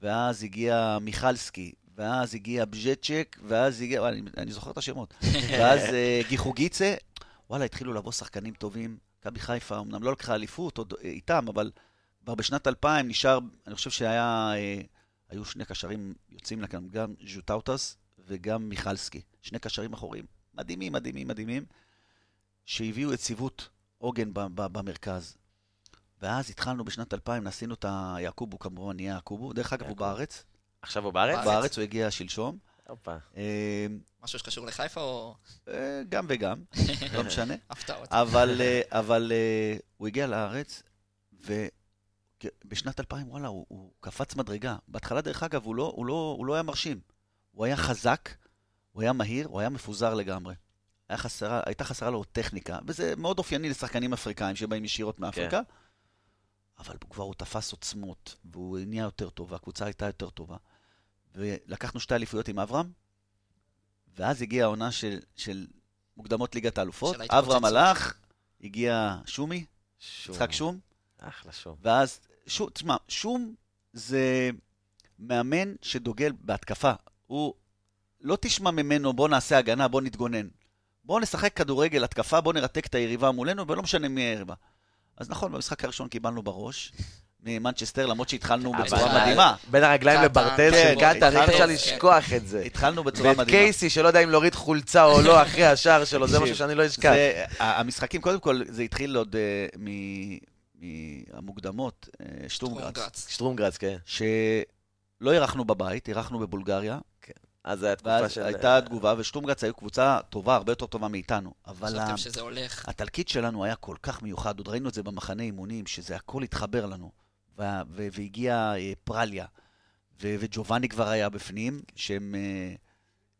ואז הגיע מיכלסקי, ואז הגיע בז'צ'ק, ואז הגיע, אני, אני זוכר את השמות, ואז אה, גיחוגיצה, וואלה, התחילו לבוא שחקנים טובים. מכבי חיפה אמנם לא לקחה אליפות עוד אה, איתם, אבל כבר בשנת 2000 נשאר, אני חושב שהיה, אה, היו שני קשרים יוצאים לכאן, גם ז'וטאוטס וגם מיכלסקי. שני קשרים אחוריים, מדהימים, מדהימים, מדהימים, שהביאו יציבות, עוגן ב- ב- במרכז. ואז התחלנו בשנת 2000, עשינו את ה... יעקובו כמובן נהיה יעקובו. דרך אגב, הוא. בארץ. עכשיו הוא בארץ? בארץ. הוא הגיע שלשום. הופה. אה, משהו שקשור לחיפה או אה, גם וגם, לא משנה. הפתעות? אבל, אבל הוא הגיע לארץ, ובשנת 2000, וואלה, הוא, הוא קפץ מדרגה. בהתחלה, דרך אגב, הוא לא, הוא, לא, הוא לא היה מרשים. הוא היה חזק, הוא היה מהיר, הוא היה מפוזר לגמרי. היה חסרה, הייתה חסרה לו טכניקה, וזה מאוד אופייני לשחקנים אפריקאים שבאים ישירות מאפריקה. כן. אבל כבר הוא תפס עוצמות, והוא נהיה יותר טוב, והקבוצה הייתה יותר טובה. ולקחנו שתי אליפויות עם אברהם, ואז הגיעה העונה של, של מוקדמות ליגת האלופות. אברהם הלך, הגיע שומי. יצחק שום, אחלה שום. ואז, שום, תשמע, שום זה מאמן שדוגל בהתקפה. הוא, לא תשמע ממנו, בוא נעשה הגנה, בוא נתגונן. בוא נשחק כדורגל, התקפה, בוא נרתק את היריבה מולנו, ולא משנה מי היריבה. אז נכון, במשחק הראשון קיבלנו בראש ממנצ'סטר, למרות שהתחלנו בצורה מדהימה. בין הרגליים קטן, לברטל כן, של קטן, אי אפשר לשכוח את זה. התחלנו בצורה ואת מדהימה. קייסי, שלא יודע אם להוריד חולצה או לא אחרי השער שלו, זה משהו שאני לא אשכח. המשחקים, קודם כל, זה התחיל עוד אה, מהמוקדמות, אה, שטורמגרץ, טרונגרץ. שטרומגרץ, כן. שלא אירחנו בבית, אירחנו בבולגריה, אז זו הייתה של... הייתה תגובה, ושטורמגרץ היו קבוצה טובה, הרבה יותר טובה מאיתנו. אבל ה- חשבתם שזה הולך. התלקיט שלנו היה כל כך מיוחד, עוד ראינו את זה במחנה אימונים, שזה הכל התחבר לנו. והגיע אה, פרליה, ו- וג'ובאני כבר היה בפנים, שהם אה,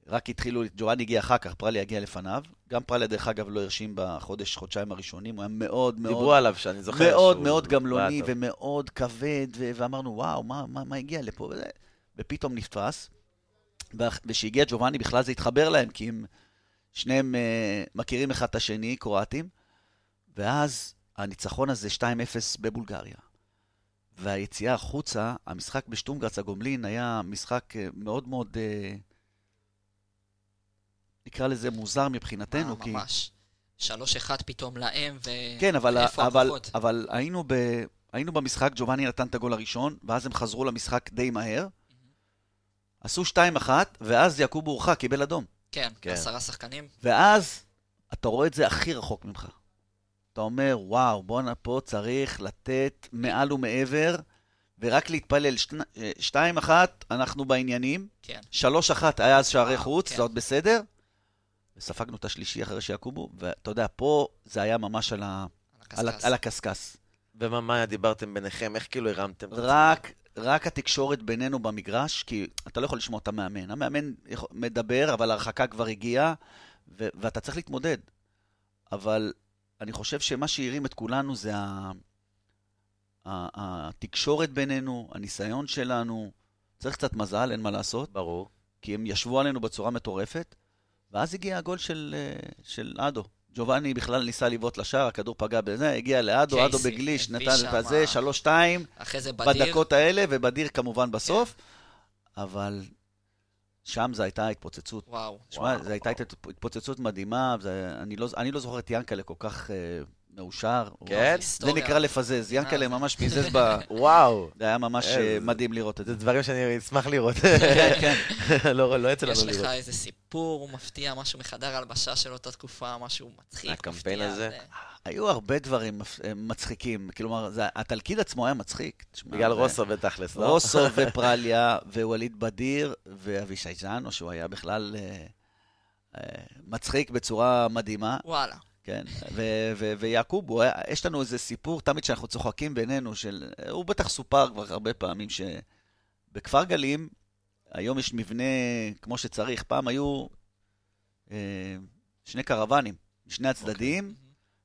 רק התחילו, ג'ובאני הגיע אחר כך, פרליה הגיע לפניו. גם פרליה, דרך אגב, לא הרשים בחודש, חודשיים הראשונים, הוא היה מאוד מאוד... דיברו עליו, שאני זוכר מאוד שהוא- מאוד גמלוני. ומאוד כבד, ו- ואמרנו, וואו, מה, מה, מה הגיע לפה? וזה, ופתאום נתפס. וכשהגיע ג'ובאני בכלל זה התחבר להם, כי הם שניהם uh, מכירים אחד את השני, קרואטים, ואז הניצחון הזה 2-0 בבולגריה. והיציאה החוצה, המשחק בשטומגרץ הגומלין היה משחק אה, מאוד מאוד, uh, נקרא לזה מוזר מבחינתנו, אה, כי... ממש. 3-1 פתאום להם, ו... כן, אבל, אבל? אבל היינו, ב, היינו במשחק, ג'ובאני נתן את הגול הראשון, ואז הם חזרו למשחק די מהר. עשו 2-1, ואז יעקוב הורחק, קיבל אדום. כן, כן. עשרה שחקנים. ואז אתה רואה את זה הכי רחוק ממך. אתה אומר, וואו, בואנה, פה צריך לתת מעל ומעבר, ורק להתפלל. שת- 2-1, אנחנו בעניינים. כן. 3-1 היה אז שערי חוץ, כן. זה עוד בסדר. וספגנו את השלישי אחרי שיעקובו, ואתה יודע, פה זה היה ממש על, ה, על, ה, הקשקש. על הקשקש. ומה מה דיברתם ביניכם? איך כאילו הרמתם? את עצמכם? רק, רק התקשורת בינינו במגרש, כי אתה לא יכול לשמוע את המאמן. המאמן מדבר, אבל ההרחקה כבר הגיעה, ו- ואתה צריך להתמודד. אבל אני חושב שמה שהרים את כולנו זה ה- ה- התקשורת בינינו, הניסיון שלנו. צריך קצת מזל, אין מה לעשות, ברור. כי הם ישבו עלינו בצורה מטורפת, ואז הגיע הגול של, אה, של אדו. ג'ובאני בכלל ניסה לבעוט לשער, הכדור פגע בזה, הגיע לאדו, אדו בגליש, נתן את שמה- הזה, שלוש-שתיים. אחרי זה בדיר. בדקות האלה, ובדיר כמובן בסוף, אבל שם זו הייתה התפוצצות. וואו. שמע, זו הייתה. התפוצצות מדהימה, זה, אני, לא, אני לא זוכר את ינקלה כל כך אה, מאושר. כן? זה. נקרא לפזז, ינקלה זה? ממש פיזז ב... וואו. זה היה ממש אה, מדהים לראות את זה. זה דברים שאני אשמח לראות. כן, כן. לא לא יצא יש לנו לך לראות. איזה סיפור מפתיע, משהו מחדר הלבשה של אותה תקופה, משהו מצחיק, הקמפיין מפתיע, הזה? זה- היו הרבה דברים אה, מצחיקים. כלומר, התלכיד עצמו היה מצחיק. בגלל רוסו בתכלס, לא? רוסו ופרליה ווליד בדיר ואבישי ז'אנו, שהוא היה בכלל אה, אה, מצחיק בצורה מדהימה, וואלה. כן, ו- ו- ויעקוב, הוא היה- יש לנו איזה סיפור תמיד שאנחנו צוחקים בינינו, של, הוא בטח סופר כבר הרבה פעמים, שבכפר גלים, היום יש מבנה כמו שצריך, פעם היו אה, שני קרוונים, משני הצדדים,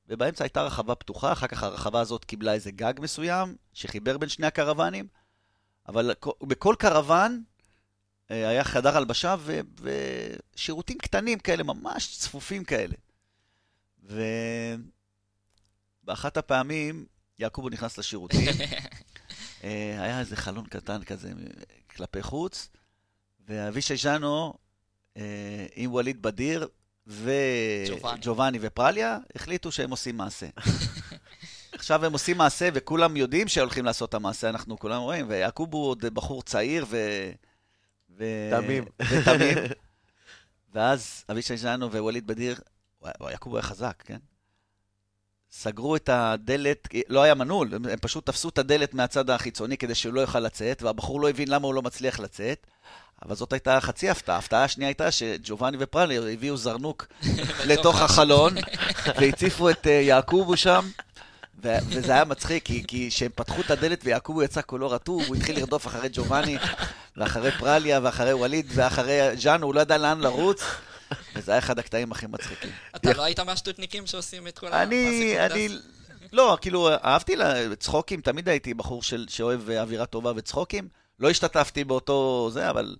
ובאמצע הייתה רחבה פתוחה, אחר כך הרחבה הזאת קיבלה איזה גג מסוים, שחיבר בין שני הקרוונים, אבל בכל קרוון אה, היה חדר הלבשה ושירותים קטנים כאלה, ממש צפופים כאלה. ובאחת הפעמים יעקובו נכנס לשירותים, אה, היה איזה חלון קטן כזה כלפי חוץ, ואבישי ז'אנו אה, עם ווליד בדיר ג'ובאני. וג'ובאני ופרליה החליטו שהם עושים מעשה. עכשיו הם עושים מעשה וכולם יודעים שהולכים לעשות את המעשה, אנחנו כולם רואים, ויעקוב הוא עוד בחור צעיר ו... ו... תמים. ותמים. ואז אבישי ז'אנו ווליד בדיר, יעקוב היה חזק, כן? סגרו את הדלת, לא היה מנעול, הם, פשוט תפסו את הדלת מהצד החיצוני כדי שהוא לא יוכל לצאת, והבחור לא הבין למה הוא לא מצליח לצאת. אבל זאת הייתה חצי הפתעה. ההפתעה השנייה הייתה שג'ובאני ופרלר הביאו זרנוק לתוך החלון, והציפו את uh, יעקובו שם. ו- וזה היה מצחיק, כי- כשהם פתחו את הדלת ויעקובו יצא כולו רטוב, הוא התחיל לרדוף אחרי ג'ובאני, ואחרי פרליה, ואחרי ווליד, ואחרי ז'אנו, הוא לא ידע לאן לרוץ, וזה היה אחד הקטעים הכי מצחיקים. אתה לא היית מהשטותניקים שעושים את כל ה... אני, אני? לא, כאילו, אהבתי צחוקים, תמיד הייתי בחור של, שאוהב אווירה טובה וצחוקים. לא השתתפתי באותו זה, אבל,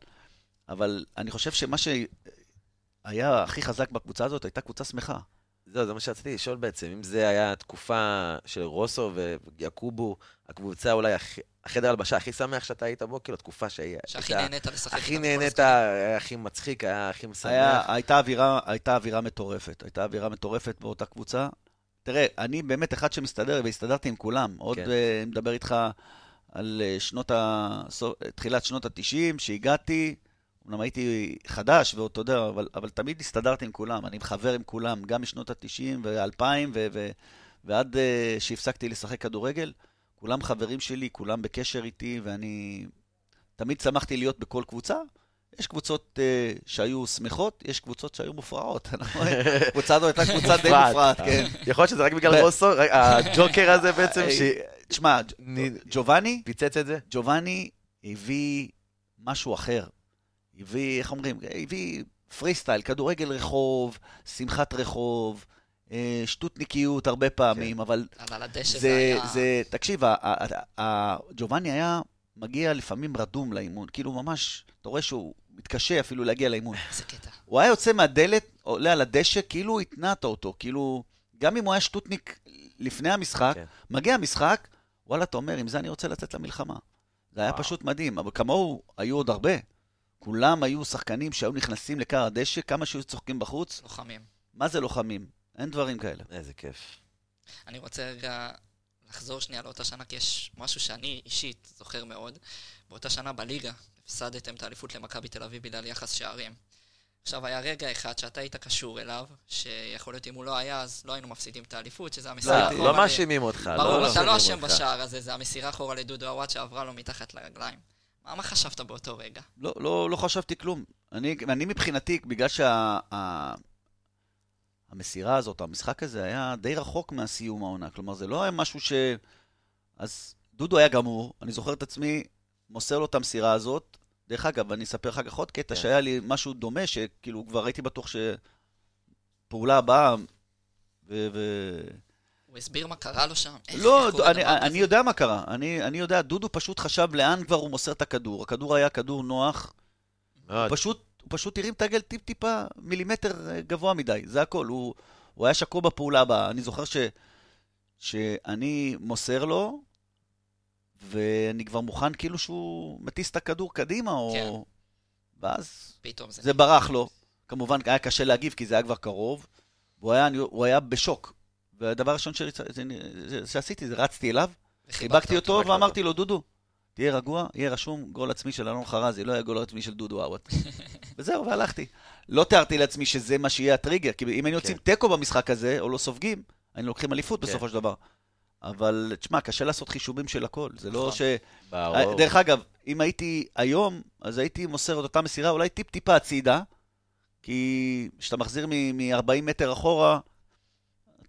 אבל אני חושב שמה שהיה הכי חזק בקבוצה הזאת הייתה קבוצה שמחה. זהו, זה מה שרציתי לשאול בעצם. אם זה היה תקופה של רוסו ויעקובו, הקבוצה אולי הכי... החדר הלבשה הכי שמח שאתה היית בו, כאילו, תקופה שהיא... שהכי נהנית לשחק הכי נהנית, הכי מצחיק, היה הכי משמח. היה, הייתה, אווירה, הייתה אווירה מטורפת. הייתה אווירה מטורפת באותה קבוצה, תראה, אני באמת אחד שמסתדר, והסתדרתי עם כולם. עוד כן. אה, מדבר איתך על אה, שנות ה... תחילת שנות ה-90, שהגעתי, אמנם הייתי חדש, ואתה יודע, אבל, אבל תמיד הסתדרתי עם כולם. אני חבר עם כולם, גם משנות ה-90 ו-2000, ו- ו- ועד אה, שהפסקתי לשחק כדורגל. כולם חברים שלי, כולם בקשר איתי, ואני תמיד שמחתי להיות בכל קבוצה. יש קבוצות אה, שהיו שמחות, יש קבוצות שהיו מופרעות. הקבוצה הזו הייתה קבוצה די מופרעת. כן. יכול להיות שזה רק בגלל רוסו, הג'וקר הזה בעצם, אה, תשמע, ג'- אני- ג'ובאני, שפיצץ את זה. ג'ובאני הביא משהו אחר. הביא, איך אומרים? הביא פרי סטייל, כדורגל רחוב, שמחת רחוב, שטותניקיות הרבה פעמים, אבל אבל על הדשא זה זה, היה... זה, תקשיב, ג'ובאני היה מגיע לפעמים רדום לאימון, כאילו ממש, אתה רואה שהוא מתקשה אפילו להגיע לאימון. איזה קטע. הוא היה יוצא מהדלת, עולה על הדשא, כאילו התנעת אותו, כאילו, גם אם הוא היה שטותניק לפני המשחק, כן. מגיע המשחק, וואלה, אתה אומר, עם זה אני רוצה לצאת למלחמה. זה היה וואו. פשוט מדהים, אבל כמוהו היו עוד הרבה. כולם היו שחקנים שהיו נכנסים לכר הדשא, כמה שהיו צוחקים בחוץ, לוחמים. מה זה לוחמים? אין דברים כאלה. איזה כיף. אני רוצה רגע לחזור שנייה לאותה שנה, כי יש משהו שאני אישית זוכר מאוד. באותה שנה בליגה הפסדתם את האליפות למכבי תל אביב בגלל יחס שערים. עכשיו, היה רגע אחד שאתה היית קשור אליו, שיכול להיות אם הוא לא היה, אז לא היינו מפסידים את האליפות, שזה המסירה לא, אחורה. לא מאשימים אותך. ברור, אתה מאשימים לא אשם. בשער הזה, זה המסירה אחורה לדודו עוואט שעברה לו מתחת לרגליים. מה, מה חשבת באותו רגע? לא, לא, לא חשבתי כלום. אני, אני מבחינתי, בגלל שהמסירה הזאת, המשחק הזה היה די רחוק מהסיום העונה. כלומר, זה לא היה משהו ש... אז דודו היה גמור, אני זוכר את עצמי מוסר לו את המסירה הזאת. דרך אגב, אני אספר אחר כך עוד קטע כן. שהיה לי משהו דומה, שכאילו כבר הייתי בטוח שפעולה הבאה, ו... ו... הוא הסביר מה קרה לו שם? איך- לא, אני, אני? יודע מה קרה. אני, אני יודע, דודו פשוט חשב לאן כבר הוא מוסר את הכדור. הכדור היה כדור נוח, מאוד. הוא פשוט, פשוט הרים את העגל טיפ-טיפה מילימטר אה, גבוה מדי, זה הכל. הוא, הוא היה שקוע בפעולה הבאה. אני זוכר ש, שאני מוסר לו, ואני כבר מוכן כאילו שהוא מטיס את הכדור קדימה, או... כן. ואז פתאום זה... זה ברח לו. כמובן, היה קשה להגיב, כי זה היה כבר קרוב. והוא היה, הוא היה בשוק. והדבר הראשון שרצ... שעשיתי, זה רצתי אליו, חיבקתי אותו חיבקת ואמרתי לו, דודו, תהיה רגוע, יהיה רשום גול עצמי של אלון חרזי, לא יהיה גול עצמי של דודו עוואט. וזהו, והלכתי. לא תיארתי לעצמי שזה מה שיהיה הטריגר, כי אם היינו יוצאים תיקו במשחק הזה, או לא סופגים, היינו לוקחים אליפות כן. בסופו של דבר. אבל תשמע, קשה לעשות חישובים של הכל. זה לא נכון. ש... ברור. דרך אגב, אם הייתי היום, אז הייתי מוסר את אותה מסירה אולי טיפ-טיפה הצידה, כי כשאתה מחזיר מ-40 מטר אחורה,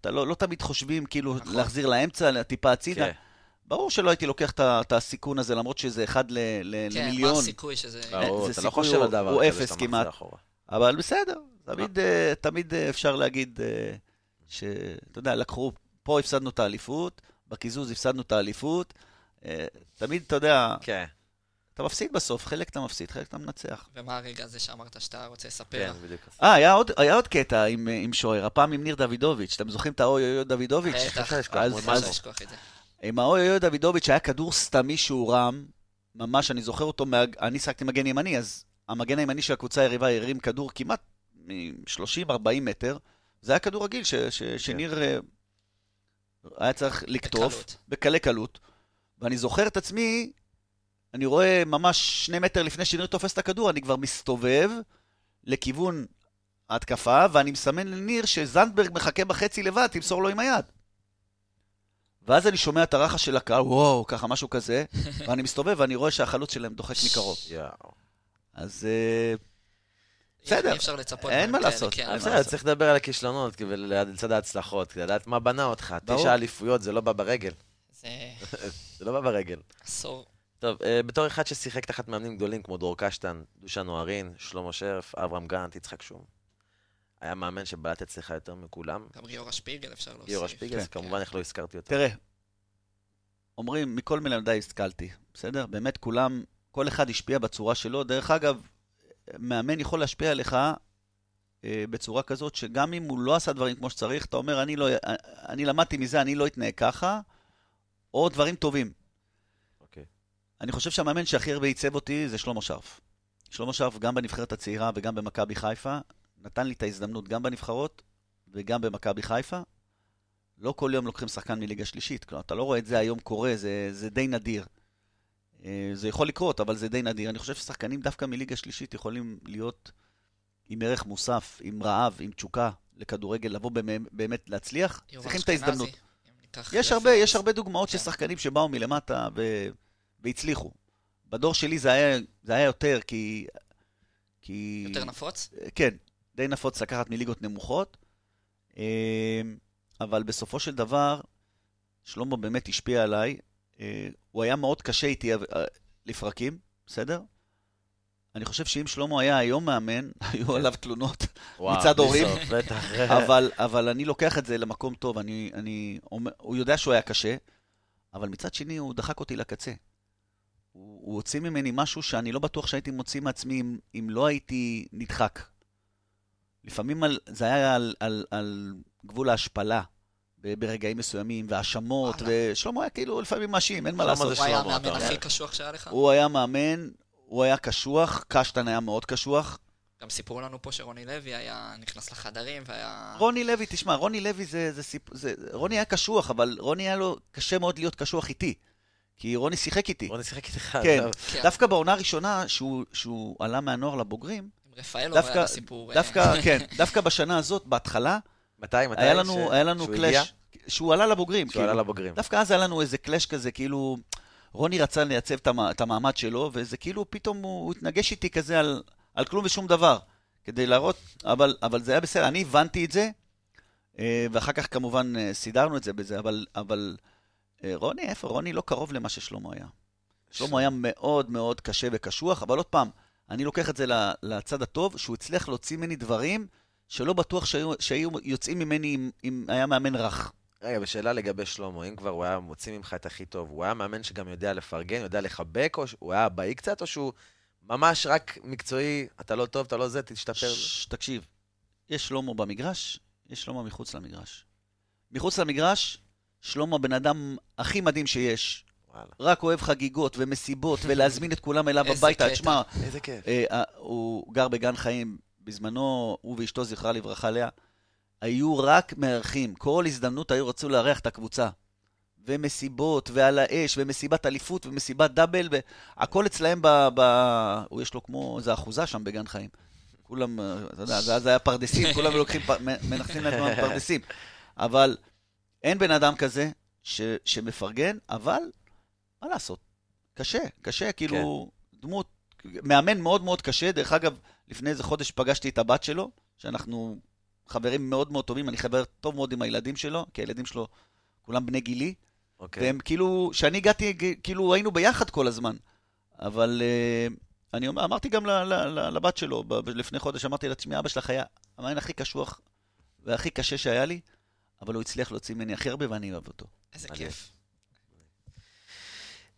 אתה לא, לא תמיד חושבים כאילו נכון. להחזיר לאמצע, טיפה הצידה. כן, ברור שלא הייתי לוקח את הסיכון הזה, למרות שזה אחד ל- ל- כן, מה למיליון. הסיכוי שזה... ברור, זה אתה לא חושב על דבר הוא כזה אפס שאתה מחזיר כמעט. אחורה. אבל בסדר, תמיד, אה, תמיד אה, אפשר להגיד אה, שאתה יודע, לקחו, פה הפסדנו את האליפות, בקיזוז הפסדנו את האליפות. אה, תמיד, אתה יודע, כן, אתה מפסיד בסוף, חלק אתה מפסיד, חלק אתה מנצח. ומה הרגע הזה שאמרת שאתה רוצה לספר? כן, בדיוק. אה, היה עוד, היה עוד קטע עם, אה, עם שוער, הפעם עם ניר דוידוביץ'. אתם זוכרים את האוי אוי דוידוביץ'? בטח, אז- לשכוח את זה. עם האוי אוי דוידוביץ' היה כדור סתמי שהוא רם, ממש, אני זוכר אותו. אני שחקתי מגן ימני, אז המגן הימני של הקבוצה היריבה הרים כדור כמעט מ-30-40 מטר. זה היה כדור רגיל ש... ש... שניר אה, היה צריך לקטוף. בקלי קלות. ואני זוכר את עצמי, אני רואה ממש שני מטר לפני שניר תופס את הכדור, אני כבר מסתובב לכיוון ההתקפה, ואני מסמן לניר שזנדברג מחכה בחצי לבד, תמסור לו עם היד. ואז אני שומע את הרחש של הקהל, וואו, ככה, משהו כזה, ואני מסתובב ואני רואה שהחלוץ שלהם דוחק מקרוב. אז אה, בסדר. אי אפשר לצפות. אין מה כאלה, לעשות. כן. בסדר. צריך לדבר על הכישלונות לצד ההצלחות, כדי לדעת מה בנה אותך. תשע אליפויות זה לא בא ברגל. זה לא בא ברגל. עשור. טוב, אה, בתור אחד ששיחק תחת מאמנים גדולים כמו דרור קשטן, דושן אוהרין, שלמה שרף, אברהם גנט, יצחק שום. היה מאמן שבלט אצלך יותר מכולם. גם גיורא שפיגל אפשר להוסיף. גיורא שפיגלס, כן. כמובן איך לא הזכרתי אותו. תראה, אומרים, מכל מלמדיי השכלתי, בסדר? באמת כולם, כל אחד השפיע בצורה שלו. דרך אגב, מאמן יכול להשפיע עליך אה, בצורה כזאת, שגם אם הוא לא עשה דברים כמו שצריך, אתה אומר, אני, לא, אני למדתי מזה, אני לא אתנהג ככה, או דברים טובים. אוקיי. אני חושב שהמאמן שהכי הרבה עיצב אותי זה שלמה שרף. שלמה שרף, גם בנבחרת הצעירה וגם במכבי חיפה, נתן לי את ההזדמנות גם בנבחרות וגם במכבי חיפה, לא כל יום לוקחים שחקן מליגה שלישית. כלומר, אתה לא רואה את זה היום קורה, זה, זה די נדיר. אה, זה יכול לקרות, אבל זה די נדיר. אני חושב ששחקנים דווקא מליגה שלישית יכולים להיות עם ערך מוסף, עם רעב, עם תשוקה לכדורגל, לבוא באמת, באמת להצליח. צריכים את ההזדמנות. יש. הרבה, יש הרבה דוגמאות של כן. שחקנים שבאו מלמטה ו... והצליחו. בדור שלי זה היה, זה היה יותר, כי... כי... יותר נפוץ? כן, די נפוץ לקחת מליגות נמוכות, אה, אבל בסופו של דבר, שלמה באמת השפיע עליי. אה, הוא היה מאוד קשה איתי אה, לפרקים, בסדר? אני חושב שאם שלמה היה היום מאמן, היו עליו תלונות, מצד הורים. אבל, אבל אני לוקח את זה למקום טוב. אני, אני, הוא יודע שהוא היה קשה, אבל מצד שני הוא דחק אותי לקצה. הוא, הוא הוציא ממני משהו שאני לא בטוח שהייתי מוציא מעצמי אם, אם לא הייתי נדחק. לפעמים על, זה היה על, על, על גבול ההשפלה ברגעים מסוימים, והאשמות. ושלמה היה כאילו לפעמים מאשים, אין מה לעשות. הוא היה המאמן. הכי קשוח שהיה לך? הוא היה מאמן, הוא היה קשוח, קשטן היה מאוד קשוח. גם סיפרו לנו פה שרוני לוי היה נכנס לחדרים והיה... רוני לוי, תשמע, רוני לוי זה, זה סיפור, זה, רוני היה קשוח, אבל רוני היה לו קשה מאוד להיות קשוח איתי. כי רוני שיחק איתי. בוא נשחק איתך. כן. טוב. כן. דווקא בעונה הראשונה, שהוא, שהוא עלה מהנוער לבוגרים, עם רפאלו דווקא- היה סיפור... אה, דווקא, כן, דווקא בשנה הזאת, בהתחלה, מתי? מתי? היה לנו, ש- היה לנו שהוא הגיע? קלאש, שהוא עלה לבוגרים. שהוא עלה כאילו. לבוגרים. דווקא אז היה לנו איזה קלאש כזה, כאילו, רוני רצה לייצב את, המ, את המעמד שלו, וזה כאילו פתאום הוא, הוא התנגש איתי כזה על, על כלום ושום דבר, כדי להראות, אבל, אבל זה היה בסדר, אני הבנתי את זה, אה, ואחר כך כמובן אה, סידרנו את זה בזה, אבל, אבל רוני, איפה? רוני לא קרוב למה ששלמה היה. שלמה היה מאוד מאוד קשה וקשוח, אבל עוד פעם, אני לוקח את זה לצד הטוב, שהוא הצליח להוציא ממני דברים שלא בטוח שהיו, שהיו יוצאים ממני אם, אם היה מאמן רך. רגע, ושאלה לגבי שלמה, אם כבר הוא היה מוציא ממך את הכי טוב, הוא היה מאמן שגם יודע לפרגן, יודע לחבק, או שהוא היה אבאי קצת, או שהוא ממש רק מקצועי, אתה לא טוב, אתה לא זה, תשתפר. ש- תקשיב, יש שלמה במגרש, יש שלמה מחוץ למגרש. מחוץ למגרש, שלמה הבן אדם הכי מדהים שיש. רק אוהב חגיגות ומסיבות ולהזמין את כולם אליו הביתה. תשמע, איזה כיף. אה, אה, הוא גר בגן חיים. בזמנו, הוא ואשתו, זכרה לברכה לאה, היו רק מארחים. כל הזדמנות היו רצו לארח את הקבוצה. ומסיבות, ועל האש, ומסיבת אליפות, ומסיבת דאבל, והכל אצלהם ב... ב... הוא יש לו כמו איזה אחוזה שם בגן חיים. כולם, אה, אתה יודע, אז היה פרדסים, כולם לוקחים, פ- מנחסים להם פרדסים. אבל אין בן אדם כזה ש, שמפרגן, אבל מה לעשות? קשה, קשה, כאילו, דמות, מאמן מאוד מאוד קשה. דרך אגב, לפני איזה חודש פגשתי את הבת שלו, שאנחנו חברים מאוד מאוד טובים, אני חבר טוב מאוד עם הילדים שלו, כי הילדים שלו כולם בני גילי, אוקיי. והם כאילו, כשאני הגעתי, כאילו היינו ביחד כל הזמן. אבל אה, אני אומר, אמרתי גם ל, ל, ל, לבת שלו, ב, לפני חודש, אמרתי לה, תשמעי, אבא שלך היה המאמן הכי קשוח והכי קשה שהיה לי, אבל הוא הצליח להוציא ממני הכי הרבה ואני אוהב אותו. איזה. כיף.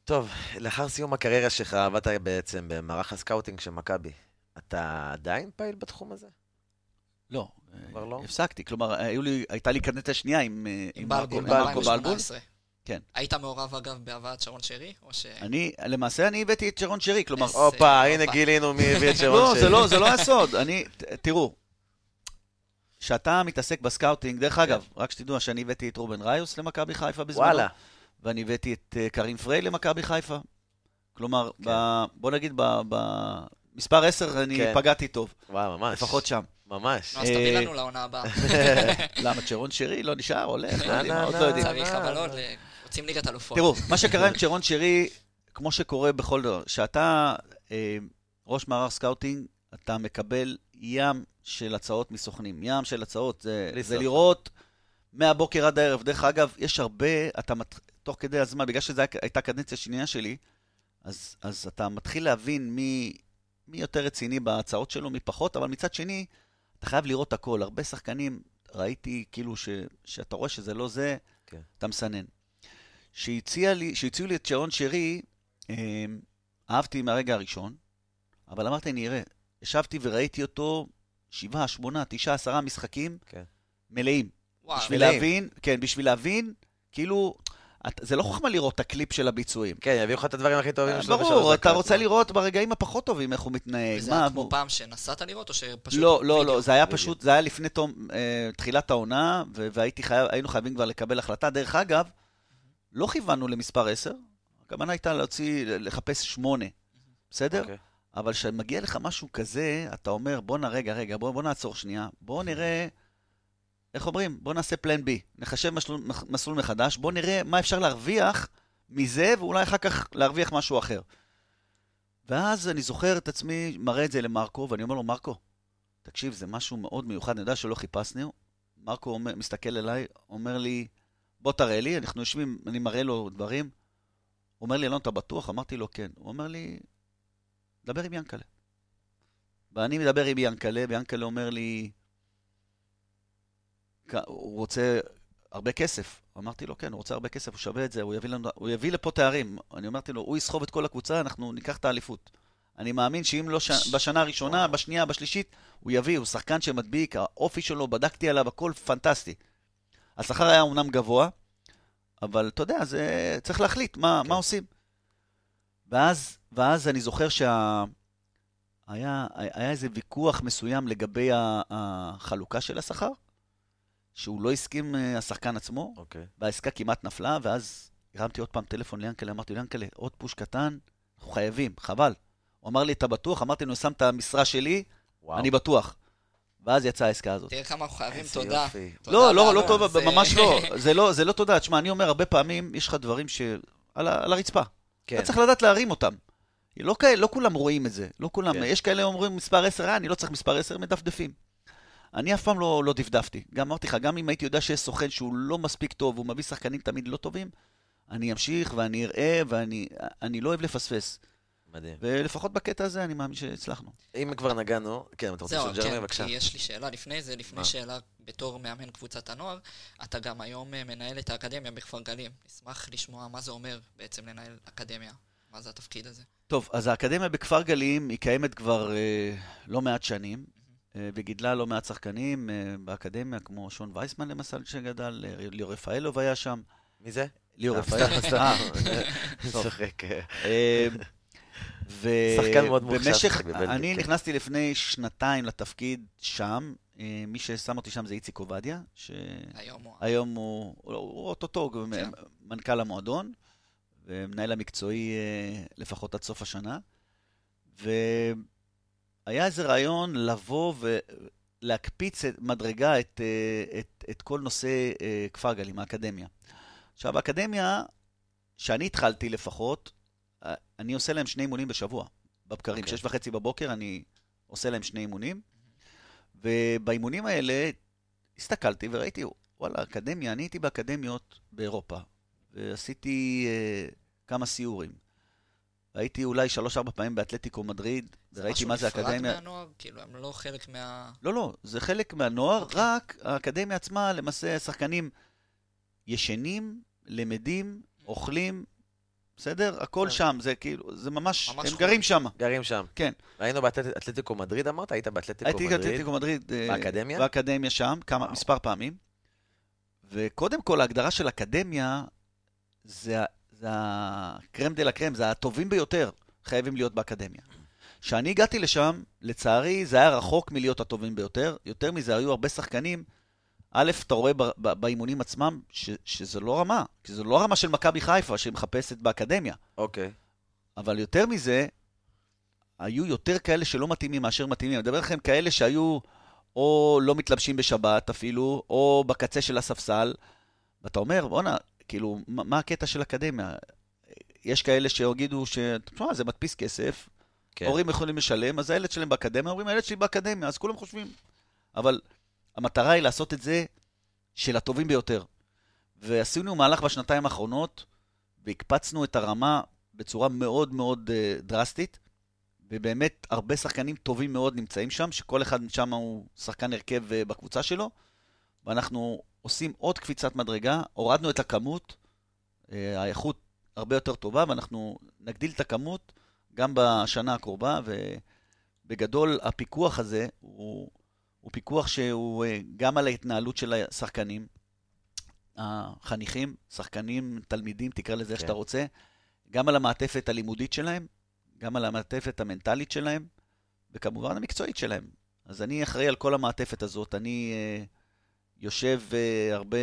טוב, לאחר סיום הקריירה שלך, עבדת בעצם במערך הסקאוטינג של מכבי. אתה עדיין פעיל בתחום הזה? לא, כבר לא? הפסקתי. כלומר, לי, הייתה לי קדנציה שנייה עם, אה, עם בלבול, עם בלבול. ב-2018. כן. היית מעורב אגב בהבאת צ'רון שרי? או ש... אני, למעשה אני הבאתי את צ'רון שרי, כלומר, הופה. הנה גילינו מי הביא את צ'רון לא, שרי. זה לא, זה לא הסוד. אני, ת- תראו, כשאתה מתעסק בסקאוטינג, דרך אגב, רק שתדעו שאני הבאתי את רובן ראיוס למכבי חיפה בזמנו, וואלה. ואני הבאתי את אה, קרים פריי למכבי חיפה. כלומר, כן. ב, בוא נגיד, במספר 10 אני כן. פגעתי טוב, וואו, ממש. לפחות שם. ממש. אז תביא אה, לנו לעונה הבאה. למה, צ'רון שרי לא נשאר, הולך, לא יודעים, נה, עוד. לא יודעים. צריך, לא, אבל לא. עוד, רוצים ליגת אלופות. תראו, מה שקרה עם צ'רון שרי, כמו שקורה בכל דבר, שאתה אה, ראש מערך סקאוטינג, אתה מקבל ים של הצעות מסוכנים. ים של הצעות, זה. לראות מהבוקר עד הערב. דרך אגב, יש הרבה, אתה תוך כדי הזמן, בגלל שזו הייתה קדנציה שנייה שלי, אז, אז אתה מתחיל להבין מי, מי יותר רציני בהצעות שלו, מי פחות, אבל מצד שני, אתה חייב לראות הכל. הרבה שחקנים, ראיתי כאילו ש, שאתה רואה שזה לא זה, כן. אתה מסנן. שהציע לי, לי את שרון שרי, אה, אהבתי מהרגע הראשון, אבל אמרתי, אני אראה. ישבתי וראיתי אותו שבעה, שמונה, תשעה, עשרה משחקים כן. מלאים. וואו, בשביל מלאים. להבין, כן, בשביל להבין, כאילו, את- זה לא חוכמה לראות את הקליפ של הביצועים. כן, יביאו לך את הדברים הכי טובים שלו. בשלוש ברור, אתה. רוצה לראות ברגעים הפחות טובים איך הוא מתנהג. וזה היה כמו הוא- פעם שנסעת לראות, או שפשוט... לא, לא? לא, זה היה. פשוט, זה היה לפני תום, אה, תחילת העונה, ו- והייתי חייב, היינו חייבים כבר לקבל החלטה. דרך אגב, לא כיוונו למספר 10, הכוונה הייתה להוציא, לחפש 8, בסדר? אוקיי. אבל כשמגיע לך משהו כזה, אתה אומר, בואנה, רגע, רגע, בוא, בוא נעצור שנייה, בוא נראה, איך אומרים? בוא נעשה פלן בי, נחשב מסלול, מסלול מחדש, בוא נראה מה אפשר להרוויח מזה, ואולי אחר כך להרוויח משהו אחר. ואז אני זוכר את עצמי, מראה את זה למרקו, ואני אומר לו, מרקו, תקשיב, זה משהו מאוד מיוחד, אני יודע שלא חיפשנו. מרקו אומר, מסתכל אליי, אומר לי, בוא תראה לי, אנחנו יושבים, אני מראה לו דברים. הוא אומר לי, אלון, אתה בטוח? אמרתי לו, כן. הוא אומר לי, דבר עם ינקלה. ואני מדבר עם ינקלה, ויאנקלה אומר לי, "כ- הוא רוצה הרבה כסף. אמרתי לו, כן, הוא רוצה הרבה כסף, הוא שווה את זה, הוא יביא, לנו, הוא יביא לפה תארים. אני אמרתי לו, הוא יסחוב את כל הקבוצה, אנחנו ניקח את האליפות. אני מאמין שאם לא ש... בשנה הראשונה, בשנייה, בשלישית, הוא יביא, הוא שחקן שמדביק, האופי שלו, בדקתי עליו, הכל פנטסטי. השכר היה אומנם גבוה, אבל אתה יודע, זה... צריך להחליט מה, כן. מה עושים. ואז, ואז אני זוכר שה... היה, היה איזה ויכוח מסוים לגבי החלוקה של השכר, שהוא לא הסכים, אה, השחקן עצמו, אוקיי. והעסקה כמעט נפלה, ואז הרמתי עוד פעם טלפון ליאנקלה, אמרתי לו, יאנקלה, עוד פוש קטן, אנחנו חייבים, חבל. הוא אמר לי, אתה בטוח? אמרתי לו, אני שם את המשרה שלי, וואו. אני בטוח. ואז יצאה העסקה הזאת. תראה כמה אנחנו חייבים תודה. לא, לא, לא טוב, זה- ממש לא. זה לא, זה לא תודה. תשמע, אני אומר, הרבה פעמים יש לך דברים ש... על, הרצפה. כן. אתה צריך לדעת להרים אותם. לא, כאלה, לא כולם רואים את זה. לא כולם, כן. יש כאלה אומרים מספר 10, אה, אני לא צריך מספר 10, מדפדפים. אני אף פעם לא, לא דפדפתי. גם אמרתי לך, גם אם הייתי יודע שיש סוכן שהוא לא מספיק טוב, והוא מביא שחקנים תמיד לא טובים, אני אמשיך ואני אראה, ואני אני לא אוהב לפספס. מדהים. ולפחות בקטע הזה אני מאמין שהצלחנו. אם כבר נגענו, כן, אתה רוצה לשאול ג'רמי, כן, בבקשה. כי יש לי שאלה לפני זה, לפני מה? שאלה בתור מאמן קבוצת הנוער, אתה גם היום אה, מנהל את האקדמיה בכפר גלים. נשמח לשמוע מה זה אומר בעצם לנהל אקדמיה. מה זה התפקיד הזה? טוב, אז האקדמיה בכפר גלים היא קיימת כבר אה, לא מעט שנים, וגידלה לא מעט שחקנים אה, באקדמיה, כמו שון וייסמן למשל שגדל, אה, ליאור רפאלוב היה שם. מי זה? ליאור רפאלוב. סתם, אה. צוחק. אה, שחקן מאוד מוכשר, אני כן. נכנסתי לפני שנתיים לתפקיד שם, אה, מי ששם אותי שם זה איציק עובדיה, היום הוא... שהיום הוא אוטוטו כן. מנכ"ל המועדון, ומנהל המקצועי אה, לפחות עד סוף השנה. והיה איזה רעיון לבוא ולהקפיץ את מדרגה את, אה, את, את כל נושא אה, כפר גלים, האקדמיה. עכשיו, האקדמיה, שאני התחלתי לפחות, אה, אני עושה להם שני אימונים בשבוע, בבקרים. אוקיי. שש וחצי בבוקר אני עושה להם שני אימונים, ובאימונים האלה הסתכלתי וראיתי, וואלה, אקדמיה, אני הייתי באקדמיות באירופה, ועשיתי אה, כמה סיורים. הייתי אולי שלוש-ארבע פעמים באתלטיקו מדריד, וראיתי מה זה משהו אקדמיה. נפרד מהנוער? כאילו, הם לא חלק מה... לא, לא, זה חלק מהנוער, אוקיי. רק האקדמיה עצמה, למעשה, שחקנים ישנים, למדים, אוכלים, בסדר? הכל כן. שם, זה כאילו, זה ממש, ממש הם חולים. גרים שם. גרים שם. כן. היינו באתלטיקו מדריד, אמרת? היית באתלטיקו הייתי מדריד? באתלטיקו מדריד. אה, באקדמיה? באקדמיה שם, כמה, וואו. מספר פעמים. וקודם כל, ההגדרה של אקדמיה זה, זה הקרם דה לה קרם, זה הטובים ביותר חייבים להיות באקדמיה. כשאני הגעתי לשם, לצערי, זה היה רחוק מלהיות הטובים ביותר. יותר מזה, היו הרבה שחקנים. א', אתה רואה באימונים עצמם ש, שזה לא רמה, כי זו לא רמה של מכבי חיפה שמחפשת באקדמיה. אוקיי. אבל יותר מזה, היו יותר כאלה שלא מתאימים מאשר מתאימים. אני מדבר לכם כאלה שהיו או לא מתלבשים בשבת אפילו, או בקצה של הספסל, ואתה אומר, בואנה, כאילו, מה, מה הקטע של אקדמיה? יש כאלה שיגידו ש... תשמע, זה מדפיס כסף, כן. הורים יכולים לשלם, אז הילד שלהם באקדמיה, אומרים, הילד שלי באקדמיה, אז כולם חושבים. אבל המטרה היא לעשות את זה של הטובים ביותר. ועשינו מהלך בשנתיים האחרונות, והקפצנו את הרמה בצורה מאוד מאוד uh, דרסטית, ובאמת הרבה שחקנים טובים מאוד נמצאים שם, שכל אחד שם הוא שחקן הרכב uh, בקבוצה שלו, ואנחנו עושים עוד קפיצת מדרגה, הורדנו את הכמות, uh, האיכות הרבה יותר טובה, ואנחנו נגדיל את הכמות גם בשנה הקרובה, ובגדול הפיקוח הזה הוא, הוא פיקוח שהוא uh, גם על ההתנהלות של השחקנים, החניכים, שחקנים, תלמידים, תקרא לזה איך כן. שאתה רוצה, גם על המעטפת הלימודית שלהם, גם על המעטפת המנטלית שלהם, וכמובן המקצועית שלהם. אז אני אחראי על כל המעטפת הזאת. אני אה, יושב אה, הרבה,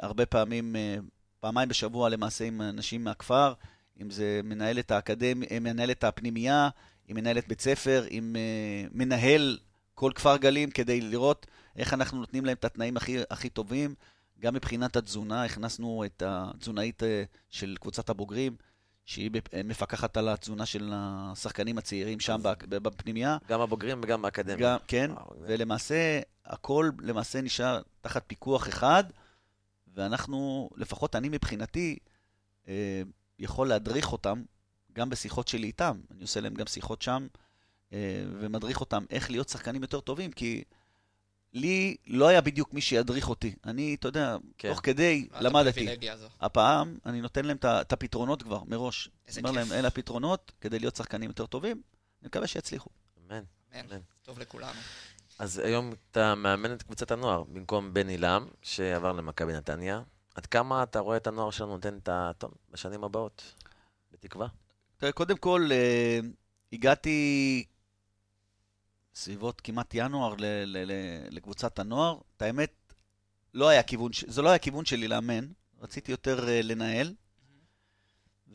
הרבה פעמים, אה, פעמיים בשבוע למעשה עם אנשים מהכפר, אם זה מנהלת האקדמיה, אה, מנהלת הפנימייה, עם מנהלת בית ספר, עם אה, מנהל כל כפר גלים, כדי לראות איך אנחנו נותנים להם את התנאים הכי, הכי טובים. גם מבחינת התזונה, הכנסנו את התזונאית אה, של קבוצת הבוגרים, שהיא מפקחת על התזונה של השחקנים הצעירים שם בפנימייה. גם הבוגרים וגם האקדמיה. גם, כן, וואו, ולמעשה, הכל למעשה נשאר תחת פיקוח אחד, ואנחנו, לפחות אני מבחינתי, יכול להדריך אותם, גם בשיחות שלי איתם. אני עושה להם גם שיחות שם, אה, ומדריך אותם איך להיות שחקנים יותר טובים, כי לי לא היה בדיוק מי שידריך אותי. אני, אתה יודע, כן. תוך כדי למדתי. הפעם אני נותן להם את הפתרונות כבר, מראש. איזה אומר להם, כיף. אלה הפתרונות כדי להיות שחקנים יותר טובים, אני מקווה שיצליחו. אמן. אמן. אמן. טוב לכולנו. אז היום אתה מאמן את קבוצת הנוער, במקום בן עילם, שעבר למכבי נתניה. עד כמה אתה רואה את הנוער שלנו נותן את הטון בשנים הבאות? בתקווה. תראה, קודם כל, אה, הגעתי סביבות כמעט ינואר ל- ל- ל- לקבוצת הנוער. את האמת, לא היה כיוון, זה לא היה כיוון שלי לאמן, רציתי יותר אה, לנהל.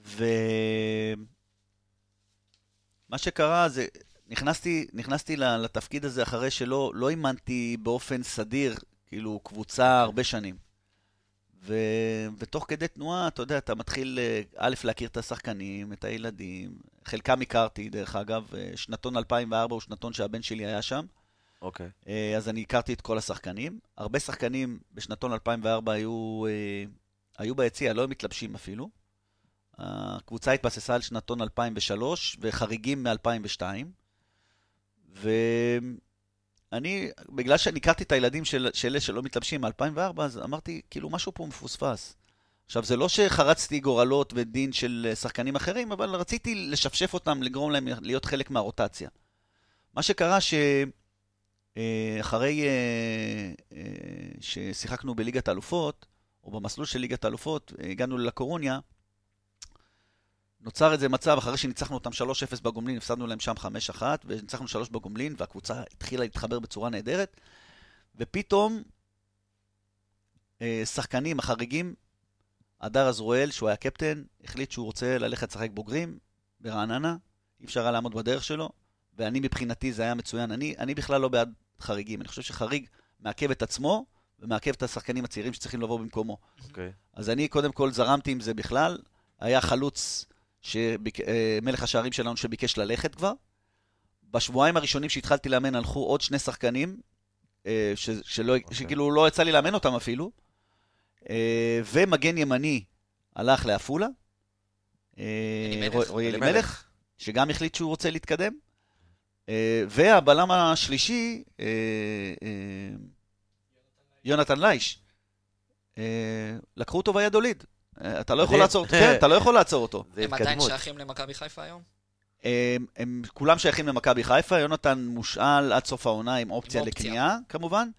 ומה שקרה זה, נכנסתי, נכנסתי לתפקיד הזה אחרי שלא לא אימנתי באופן סדיר, כאילו, קבוצה הרבה שנים. ו... ותוך כדי תנועה, אתה יודע, אתה מתחיל, אה, א', להכיר את השחקנים, את הילדים. חלקם הכרתי, דרך אגב, אה, שנתון 2004 הוא שנתון שהבן שלי היה שם. אוקיי. אה, אז אני הכרתי את כל השחקנים. הרבה שחקנים בשנתון 2004 היו, היו ביציע, לא היו מתלבשים אפילו. הקבוצה התבססה על שנתון 2003 וחריגים מ-2002. ואני, בגלל שאני הכרתי את הילדים של, אלה שלא מתלבשים מ-2004, אז אמרתי, כאילו, משהו פה מפוספס. עכשיו, זה לא שחרצתי גורלות ודין של אה, שחקנים אחרים, אבל רציתי לשפשף אותם, לגרום להם להיות חלק מהרוטציה. מה שקרה ש... אה, אה, ששיחקנו בליגת האלופות, או במסלול של ליגת האלופות, הגענו ללקורוניה, נוצר איזה מצב, אחרי שניצחנו אותם 3-0 בגומלין, הפסדנו להם שם 5-1, וניצחנו 3 בגומלין, והקבוצה התחילה להתחבר בצורה נהדרת, ופתאום אה, שחקנים, החריגים, הדר עזרואל, שהוא היה קפטן, החליט שהוא רוצה ללכת לשחק בוגרים ברעננה, אי אפשר היה לעמוד בדרך שלו, ואני מבחינתי זה היה מצוין. אני, אני בכלל לא בעד חריגים, אני חושב שחריג מעכב את עצמו ומעכב את השחקנים הצעירים שצריכים לבוא במקומו. אוקיי. אז אני קודם כל זרמתי עם זה בכלל. היה חלוץ, שביק... אה, מלך השערים שלנו שביקש ללכת כבר. בשבועיים הראשונים שהתחלתי לאמן הלכו עוד שני שחקנים, אה, ש... שלא... אוקיי. שכאילו לא יצא לי לאמן אותם אפילו. אה, ומגן ימני הלך לעפולה. רועי- אלימלך. שגם החליט שהוא רוצה להתקדם. והבלם השלישי, יונתן לייש. לקחו אותו וידוליד. אה, אתה לא יכול. לעצור אותו, כן, אתה לא יכול לעצור אותו. הם עדיין. שייכים למכבי חיפה היום? הם, הם כולם שייכים למכבי חיפה, יונתן מושאל עד סוף העונה עם אופציה. לקנייה, כמובן.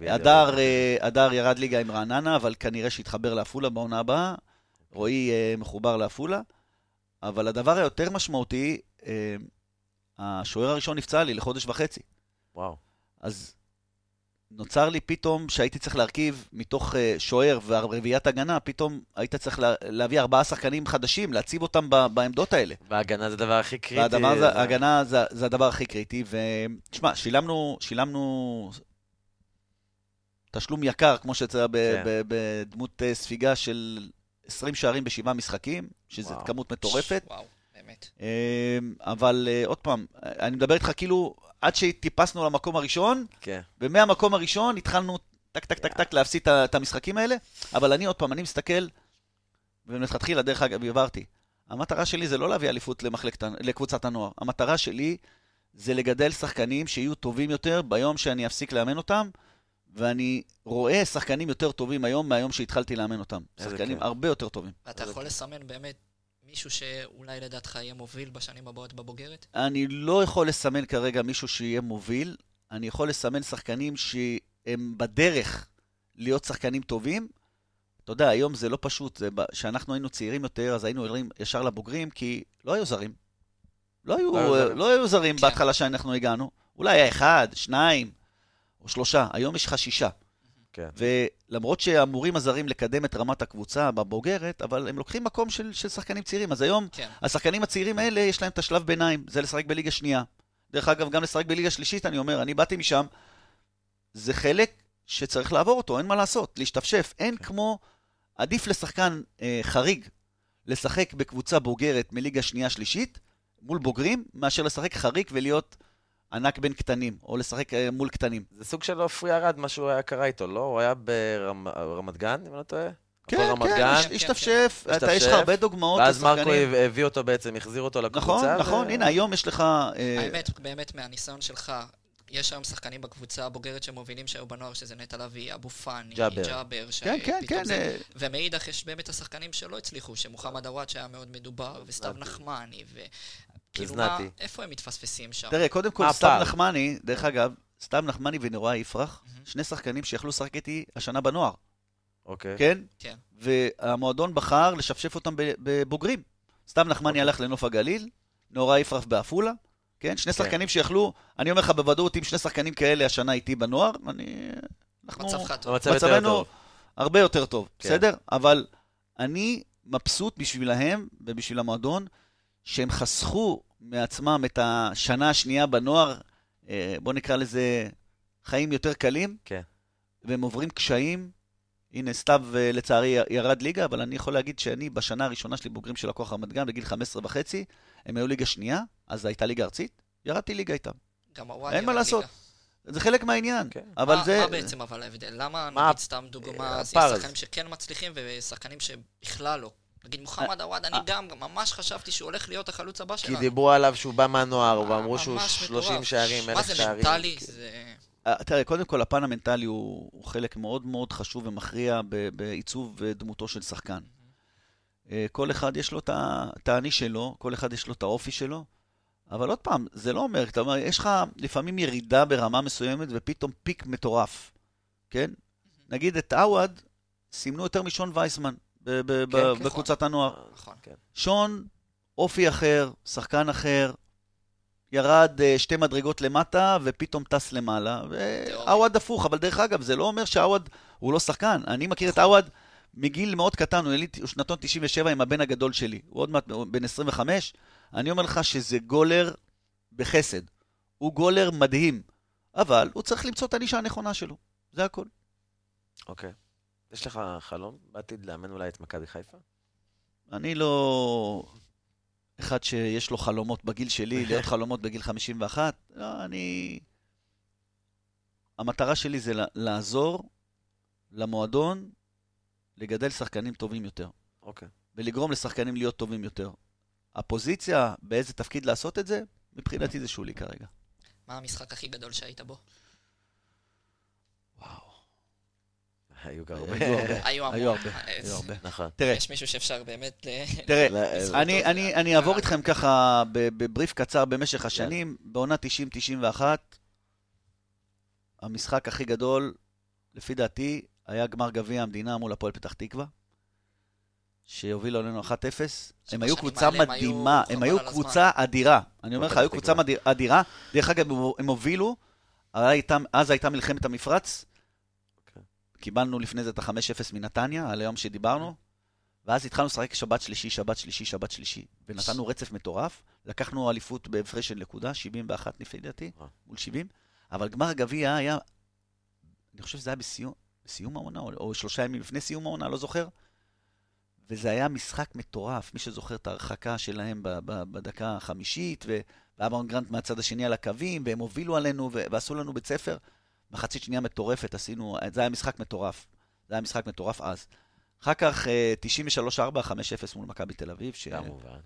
הדר, אה, הדר ירד ליגה עם רעננה, אבל כנראה שהתחבר לעפולה בעונה הבאה. רועי אה, מחובר לעפולה. אבל הדבר היותר משמעותי, השוער הראשון נפצע לי לחודש וחצי. וואו. אז נוצר לי פתאום שהייתי צריך להרכיב מתוך אה, שוער ורביעיית הגנה, פתאום היית צריך לה, להביא ארבעה שחקנים חדשים, להציב אותם ב, בעמדות האלה. וההגנה זה הדבר הכי קריטי. והדבר זה- זה, זה הדבר הכי קריטי, ותשמע, שילמנו, שילמנו תשלום יקר, כמו שיצא ב- כן. ב- בדמות אה, ספיגה של 20 שערים בשבעה משחקים, שזו וואו. כמות מטורפת. וואו, באמת. אה, אבל עוד פעם, אני מדבר איתך כאילו, עד שטיפסנו למקום הראשון, כן. ומהמקום הראשון התחלנו טק טק טק טק להפסיד את המשחקים האלה, אבל אני עוד פעם, אני מסתכל, ומלכתחילה, דרך אגב, הבהרתי, המטרה שלי זה לא להביא אליפות למחלקת, לקבוצת הנוער, המטרה שלי זה לגדל שחקנים שיהיו טובים יותר ביום שאני אפסיק לאמן אותם, ואני רואה שחקנים יותר טובים היום מהיום שהתחלתי לאמן אותם. שחקנים כיף. הרבה יותר טובים. ואתה זה יכול כיף. לסמן באמת מישהו שאולי לדעתך יהיה מוביל בשנים הבאות בבוגרת? אני לא יכול לסמן כרגע מישהו שיהיה מוביל, אני יכול לסמן שחקנים שהם בדרך להיות שחקנים טובים. אתה יודע, היום זה לא פשוט. זה כשאנחנו היינו צעירים יותר, אז היינו עולים ישר לבוגרים, כי לא היו זרים. לא היו, לא היו זרים. לא היו זרים כן. בהתחלה שאנחנו הגענו. אולי היה אחד, שניים או שלושה. היום יש לך שישה. כן. ולמרות שאמורים הזרים לקדם את רמת הקבוצה בבוגרת, אבל הם לוקחים מקום של, של שחקנים צעירים. אז היום, כן. השחקנים הצעירים האלה, יש להם את השלב ביניים, זה לשחק בליגה שנייה. דרך אגב, גם לשחק בליגה שלישית, אני אומר, אני באתי משם, זה חלק שצריך לעבור אותו, אין מה לעשות, להשתפשף. אין כן. כמו, עדיף לשחקן אה, חריג לשחק בקבוצה בוגרת מליגה שנייה-שלישית, מול בוגרים, מאשר לשחק חריג ולהיות ענק בין קטנים, או לשחק אה, מול קטנים. זה סוג של עופרי ארד, מה שהוא היה קרה איתו, לא? הוא היה ברמת גן, אם אני לא טועה? כן, כן, גן, הש- השתפשף, אתה- יש לך השתפשף, הרבה דוגמאות ואז מרקו. הביא אותו בעצם, החזיר אותו לקבוצה. נכון, ו- נכון, הנה, היום יש לך... אה, האמת, באמת, מהניסיון שלך, יש היום שחקנים בקבוצה הבוגרת שמובילים שהיו בנוער, שזה נטע לביא, אבו פאני, ג'אבר. ג'אבר, כן, כן, שפתאום כן. זה- אה, ומאידך יש באמת השחקנים שלא הצליחו, שמוחמד עוואד שהיה מאוד מדובר, וסתיו. נחמני, ו... כאילו, מה, וזנתי. איפה הם מתפספסים שם? תראה, קודם כל, סתיו? נחמני, דרך אגב, סתיו נחמני ונורא יפרח, מהמם. שני שחקנים שיכלו לשחק איתי השנה בנוער, אוקיי. כן? כן. והמועדון בחר לשפשף אותם ב- בבוגרים. סתיו נחמני אוקיי. הלך לנוף הגליל, נורא יפרח בעפולה, כן? שני כן. שחקנים שיכלו, אני אומר לך בוודאות, אם שני שחקנים כאלה השנה איתי בנוער, אני... אנחנו... מצבך טוב. במצב יותר מצבנו טוב. הרבה יותר טוב, כן. בסדר? אבל אני מבסוט בשבילהם ובשביל המועדון, שהם חסכו מעצמם את השנה השנייה בנוער, אה, בוא נקרא לזה חיים יותר קלים, כן. והם עוברים קשיים. הנה, סתיו אה, לצערי ירד ליגה, אבל אני יכול להגיד שאני בשנה הראשונה שלי בוגרים של הכוח רמת גן, בגיל 15 וחצי, הם היו ליגה שנייה, אז הייתה ליגה ארצית, ירדתי ליגה איתם. גם עוואד אין מה לעשות. זה חלק מהעניין. כן. אבל מה, זה... מה בעצם אבל ההבדל? למה, מה נגיד סתם דוגמה, יש הפער הזה? שחקנים שכן מצליחים ושחקנים שבכלל לא. נגיד מוחמד עוואד, אני גם ממש חשבתי שהוא הולך להיות החלוץ הבא כי שלנו. דיברו עליו שהוא בא מהנוער, ואמרו שהוא ממש 30 מטורף. שערים, מה אלף זה שערים. מנטלי? זה... אה, תראה, קודם כל, הפן המנטלי הוא, חלק מאוד מאוד חשוב ומכריע בעיצוב אה, דמותו של שחקן. אה, כל אחד יש לו את האני שלו, כל אחד יש לו את האופי שלו, אבל עוד פעם, זה לא אומר, אתה אומר, יש לך לפעמים ירידה ברמה מסוימת ופתאום פיק מטורף, כן? נגיד את עווד, סימנו יותר משון וייסמן כן. בקבוצת הנוער. נכון. כן. שון, אופי אחר, שחקן אחר, ירד אה, שתי מדרגות למטה ופתאום טס למעלה. ועווד הפוך, אבל דרך אגב, זה לא אומר שעווד הוא לא שחקן. אני מכיר את עווד מגיל מאוד קטן, הוא יליד שנתון 97 עם הבן הגדול שלי. הוא עוד מעט בן 25. אני אומר לך שזה גולר בחסד. הוא גולר מדהים, אבל הוא צריך למצוא את הנישה הנכונה שלו. זה הכל. אוקיי. יש לך חלום בעתיד לאמן אולי את מכבי חיפה? אני לא אחד שיש לו חלומות בגיל שלי, להיות חלומות בגיל 51. לא, אני... המטרה שלי זה לעזור למועדון לגדל שחקנים טובים יותר, אוקיי. ולגרום לשחקנים להיות טובים יותר. הפוזיציה, באיזה תפקיד לעשות את זה, מבחינתי זה שולי כרגע. מה המשחק הכי גדול שהיית בו? היו גם היו הרבה. היו הרבה, אה, היו הרבה. נכון. תראה, יש מישהו שאפשר באמת... תראה, אה, אני, אעבור אה, איתכם ככה ב- בבריף קצר במשך השנים. בעונה 90-91, המשחק הכי גדול, לפי דעתי, היה גמר גביע המדינה מול הפועל פתח תקווה, שהובילו עלינו 1-0. הם היו קבוצה מדהימה, הם היו. קבוצה אדירה. אני אומר לך, פתח היו קבוצה אדירה. דרך אגב, הם- הובילו, אז הייתה מלחמת המפרץ. אוקיי. קיבלנו לפני זה את ה-5-0 מנתניה, על היום שדיברנו. ואז התחלנו לשחק שבת שלישי, שבת שלישי, שבת שלישי. ונתנו רצף מטורף. לקחנו אליפות בהפרש של נקודה, 71 לפי דעתי. מול 70. אבל גמר הגביע היה, אני חושב שזה היה בסיום, בסיום העונה, או, או שלושה ימים לפני סיום העונה, לא זוכר. וזה היה משחק מטורף. מי שזוכר את ההרחקה שלהם ב- ב- בדקה החמישית, ו- ואברהם גרנט מהצד השני על הקווים, והם הובילו עלינו ועשו לנו בית ספר. מחצית שנייה מטורפת, עשינו, זה היה משחק מטורף. זה היה משחק מטורף אז. אחר כך, אה, 93-4, 5-0 מול מכבי תל אביב, ש... כמובן.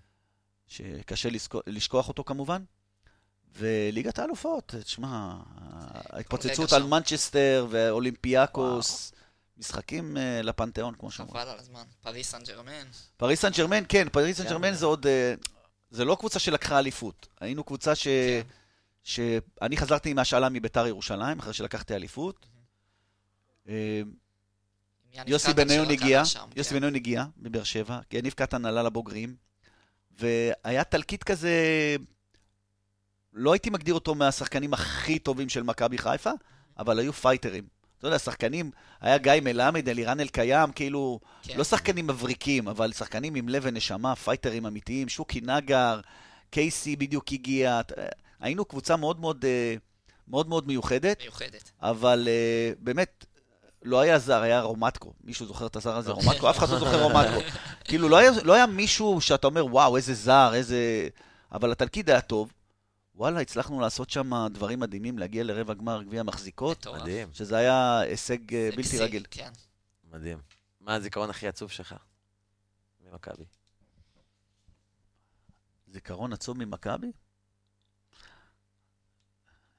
שקשה לשכוח אותו כמובן. וליגת האלופות, תשמע, ההתפוצצות. על מנצ'סטר ואולימפיאקוס, משחקים אה, לפנתיאון, כמו שאומרים. חבל על הזמן. פריס סן ג'רמן. פריס סן ג'רמן, כן, פריס סן. ג'רמן זה עוד... אה, זה לא קבוצה שלקחה אליפות. היינו קבוצה ש... כן. שאני חזרתי מהשאלה מביתר ירושלים, אחרי שלקחתי אליפות. אה, יוסי בניון הגיע, יוסי כן. בניון הגיע מבאר שבע, יניב קטן עלה לבוגרים, והיה תלקיט כזה, לא הייתי מגדיר אותו מהשחקנים הכי טובים של מכבי חיפה, אבל היו פייטרים. אתה יודע, שחקנים, היה גיא מלמד, אלירן אלקיים, כאילו, כן. לא שחקנים מבריקים, אבל שחקנים עם לב ונשמה, פייטרים אמיתיים, שוקי נגר, קייסי בדיוק הגיע, היינו קבוצה מאוד מאוד, אה, מאוד, מאוד מיוחדת. מיוחדת. אבל אה, באמת, לא היה זר, היה רומטקו. מישהו זוכר את הזר הזה, רומטקו? אף אחד לא זוכר רומטקו. כאילו, לא היה, לא היה מישהו שאתה אומר, וואו, איזה זר, איזה... אבל התלכיד היה טוב. וואלה, הצלחנו לעשות שם דברים מדהימים, להגיע לרבע גמר גביע מחזיקות. מדהים, שזה היה הישג אה, בלתי רגיל. כן. מדהים. מה הזיכרון הכי עצוב שלך? ממכבי. זיכרון עצוב ממכבי?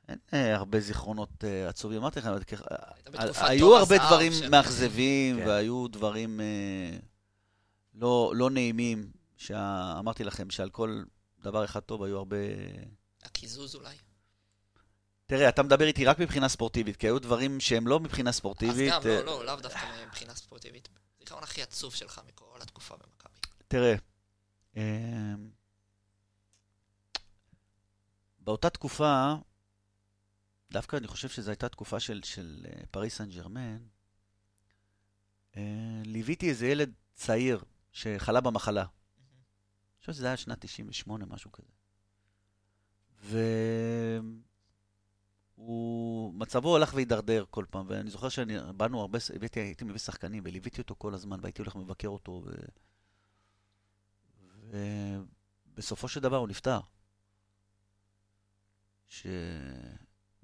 אין אה, הרבה זיכרונות אה, עצובים. אמרתי לכם, בתקופת היו הרבה דברים מאכזבים, כן. והיו דברים אה, לא לא נעימים, שאמרתי לכם שעל כל דבר אחד טוב היו הרבה... הקיזוז אולי. תראה, אתה מדבר איתי רק מבחינה ספורטיבית, כי היו דברים שהם לא מבחינה אז ספורטיבית. גם, אה, לא, לא, לאו דווקא מבחינה ספורטיבית. זיכרון הכי עצוב שלך מכל התקופה במכבי. תראה, אה, באותה תקופה, דווקא אני חושב שזו הייתה תקופה של, של אה, פריס סן ג'רמן, ליוויתי איזה ילד צעיר שחלה במחלה. אני חושב שזה היה שנת 98, משהו כזה. והוא, מצבו הלך והידרדר כל פעם, ואני זוכר שבאנו הרבה, הבאתי, הייתי מביא שחקנים, וליוויתי אותו כל הזמן, והייתי הולך מבקר אותו, ו... ובסופו של דבר הוא נפטר. ש...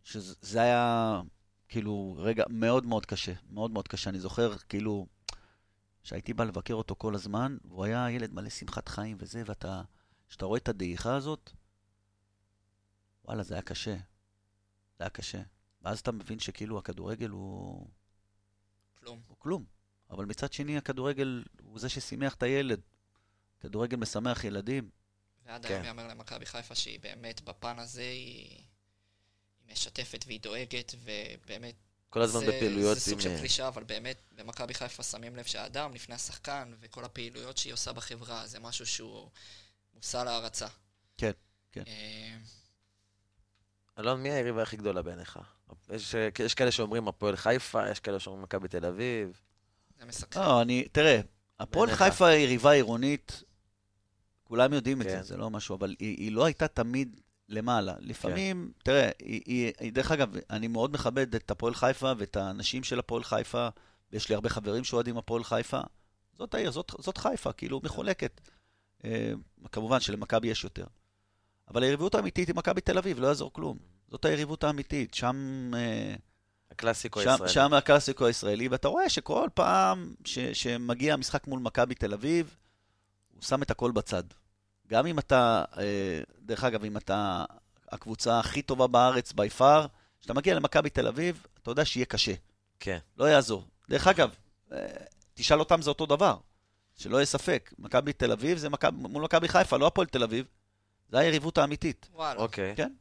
שזה היה כאילו רגע מאוד מאוד קשה, מאוד מאוד קשה. אני זוכר כאילו שהייתי בא לבקר אותו כל הזמן, והוא היה ילד מלא שמחת חיים וזה, ואתה, כשאתה רואה את הדעיכה הזאת, וואלה, זה היה קשה. זה היה קשה. ואז אתה מבין שכאילו הכדורגל הוא, כלום. הוא כלום. אבל מצד שני, הכדורגל הוא זה ששימח את הילד. כדורגל משמח ילדים. ועד כן. היום יאמר למכבי חיפה שהיא באמת בפן הזה היא... היא משתפת והיא דואגת, ובאמת... כל הזמן זה- בפעילויות זה סוג עם... של אה, קלישה, אבל באמת, במכבי חיפה שמים לב שהאדם לפני השחקן, וכל הפעילויות שהיא עושה בחברה, זה משהו שהוא מושא להערצה. כן, כן. אלון, מי היריבה הכי גדולה בעיניך? יש, יש כאלה שאומרים הפועל חיפה, יש כאלה שאומרים מכבי תל אביב. זה מסקרן. לא, אני, תראה, הפועל. חיפה היא יריבה עירונית, כולם יודעים את כן. זה, זה לא משהו, אבל היא, היא לא הייתה תמיד למעלה. לפעמים, תראה, היא, היא, היא, דרך אגב, אני מאוד מכבד את הפועל חיפה ואת האנשים של הפועל חיפה, ויש לי הרבה חברים שאוהדים הפועל חיפה. זאת העיר, זאת, זאת חיפה, כאילו מחולקת. אה, כמובן שלמכבי יש יותר. אבל היריבות האמיתית היא מכבי תל אביב, לא יעזור כלום. זאת היריבות האמיתית, שם... אה, הקלאסיקו שם, הישראלי. שם הקלאסיקו הישראלי, ואתה רואה שכל פעם ש, שמגיע המשחק מול מכבי תל אביב, הוא שם את הכל בצד. גם אם אתה, אה, דרך אגב, אם אתה הקבוצה הכי טובה בארץ בי פאר, כשאתה מגיע למכבי תל אביב, אתה יודע שיהיה קשה. כן. לא יעזור. דרך אגב, אה, תשאל אותם זה אותו דבר, שלא יהיה ספק. מכבי תל אביב זה מכבי, מול מכבי חיפה, לא הפועל תל אביב. זה היריבות האמיתית. וואלה. אוקיי. כן.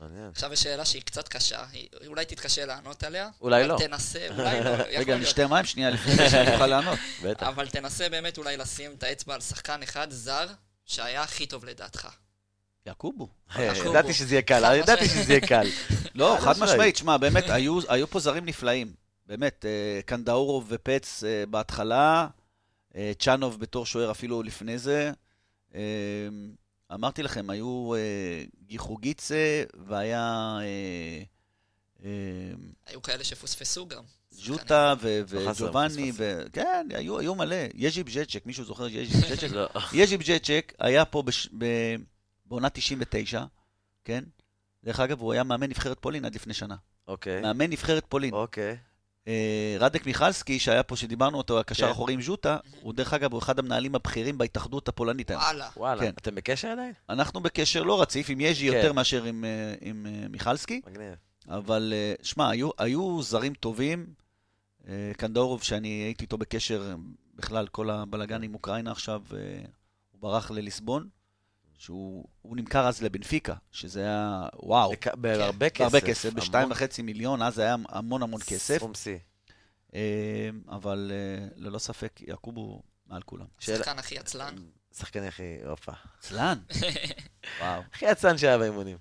מעניין. עכשיו יש שאלה שהיא קצת קשה, היא- אולי תתקשה לענות עליה. אולי אבל לא. תנסה, אולי לא, יכול רגע, אני להיות. אשתה מים שנייה לפני שאני אוכל לענות. בטח. אבל תנסה באמת אולי לשים את האצבע על שחקן אחד זר שהיה הכי טוב לדעתך. יעקובו. אה. ידעתי שזה יהיה קל, ידעתי. שזה יהיה קל. לא, חד חד משמעית. משמעית, שמע, באמת, היו, היו פה זרים נפלאים. באמת, אה, קנדאורוב ופץ אה, בהתחלה, אה, צ'אנוב בתור שוער אפילו לפני זה. אה, אמרתי לכם, היו אה, גיחוגיצה והיה אה, אה, היו כאלה שפוספסו גם. ז'וטה לא חסר וג'ובאני, פספס. ו... כן, היו, היו מלא. יז'י בז'צ'ק, מישהו זוכר יז'י בז'צ'ק? לא. יז'י בז'צ'ק היה פה בש... ב... בעונה 99, כן? דרך אגב, הוא היה מאמן נבחרת פולין עד לפני שנה. אוקיי. מאמן נבחרת פולין. אוקיי. אה, רדק מיכלסקי, שהיה פה, שדיברנו אותו, הקשר כן. האחורי עם ז'וטה, הוא דרך אגב, הוא אחד המנהלים הבכירים בהתאחדות הפולנית. וואלה. וואלה. כן. אתם בקשר עדיין? אנחנו בקשר לא רציף עם יז'י כן. יותר מאשר עם, אה, עם אה, מיכלסקי, מגניב. אבל שמע, היו, היו זרים טובים. קנדורוב, שאני הייתי איתו בקשר, בכלל, כל הבלגן עם אוקראינה עכשיו, הוא ברח לליסבון, שהוא הוא נמכר אז לבנפיקה, שזה היה, וואו, בק- בהרבה כסף. הרבה כסף, בשתיים וחצי מיליון, אז היה המון המון כסף. סכום שיא. אה, אבל אה, ללא ספק, יעקוב הוא מעל כולם. השחקן הכי עצלן. שחקן הכי, הופה. עצלן. וואו. הכי עצלן שהיה באימונים.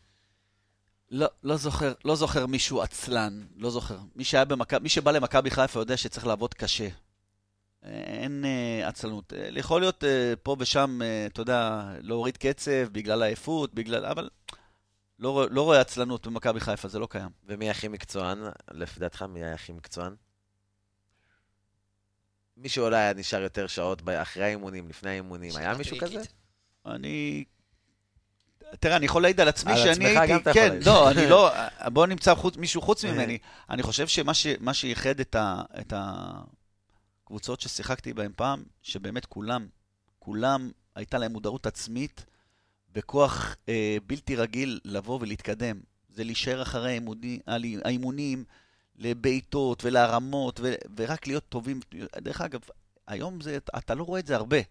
לא, לא זוכר, לא זוכר מישהו עצלן, לא זוכר. מי שהיה במכבי, מי שבא למכבי חיפה יודע שצריך לעבוד קשה. אין אה, עצלנות. אה, יכול להיות אה, פה ושם, אתה יודע, להוריד קצב בגלל העייפות, בגלל... אבל לא, לא רואה עצלנות במכבי חיפה, זה לא קיים. ומי הכי מקצוען? לפי דעתך, מי היה הכי מקצוען? מישהו אולי היה נשאר יותר שעות אחרי האימונים, לפני האימונים. היה מישהו. כזה? אני... תראה, אני יכול להעיד על עצמי על שאני עצמך הייתי... גם אתה יכול כן, להעיד. לא, אני לא... בוא נמצא חוץ, מישהו חוץ. ממני. אני חושב שמה ש, שייחד את, ה, את הקבוצות ששיחקתי בהן פעם, שבאמת כולם, כולם, הייתה להם מודעות עצמית וכוח אה, בלתי רגיל לבוא ולהתקדם. זה להישאר אחרי האימוני, האימונים, לבעיטות ולהרמות, ו, ורק להיות טובים. דרך אגב, היום זה, אתה לא רואה את זה הרבה.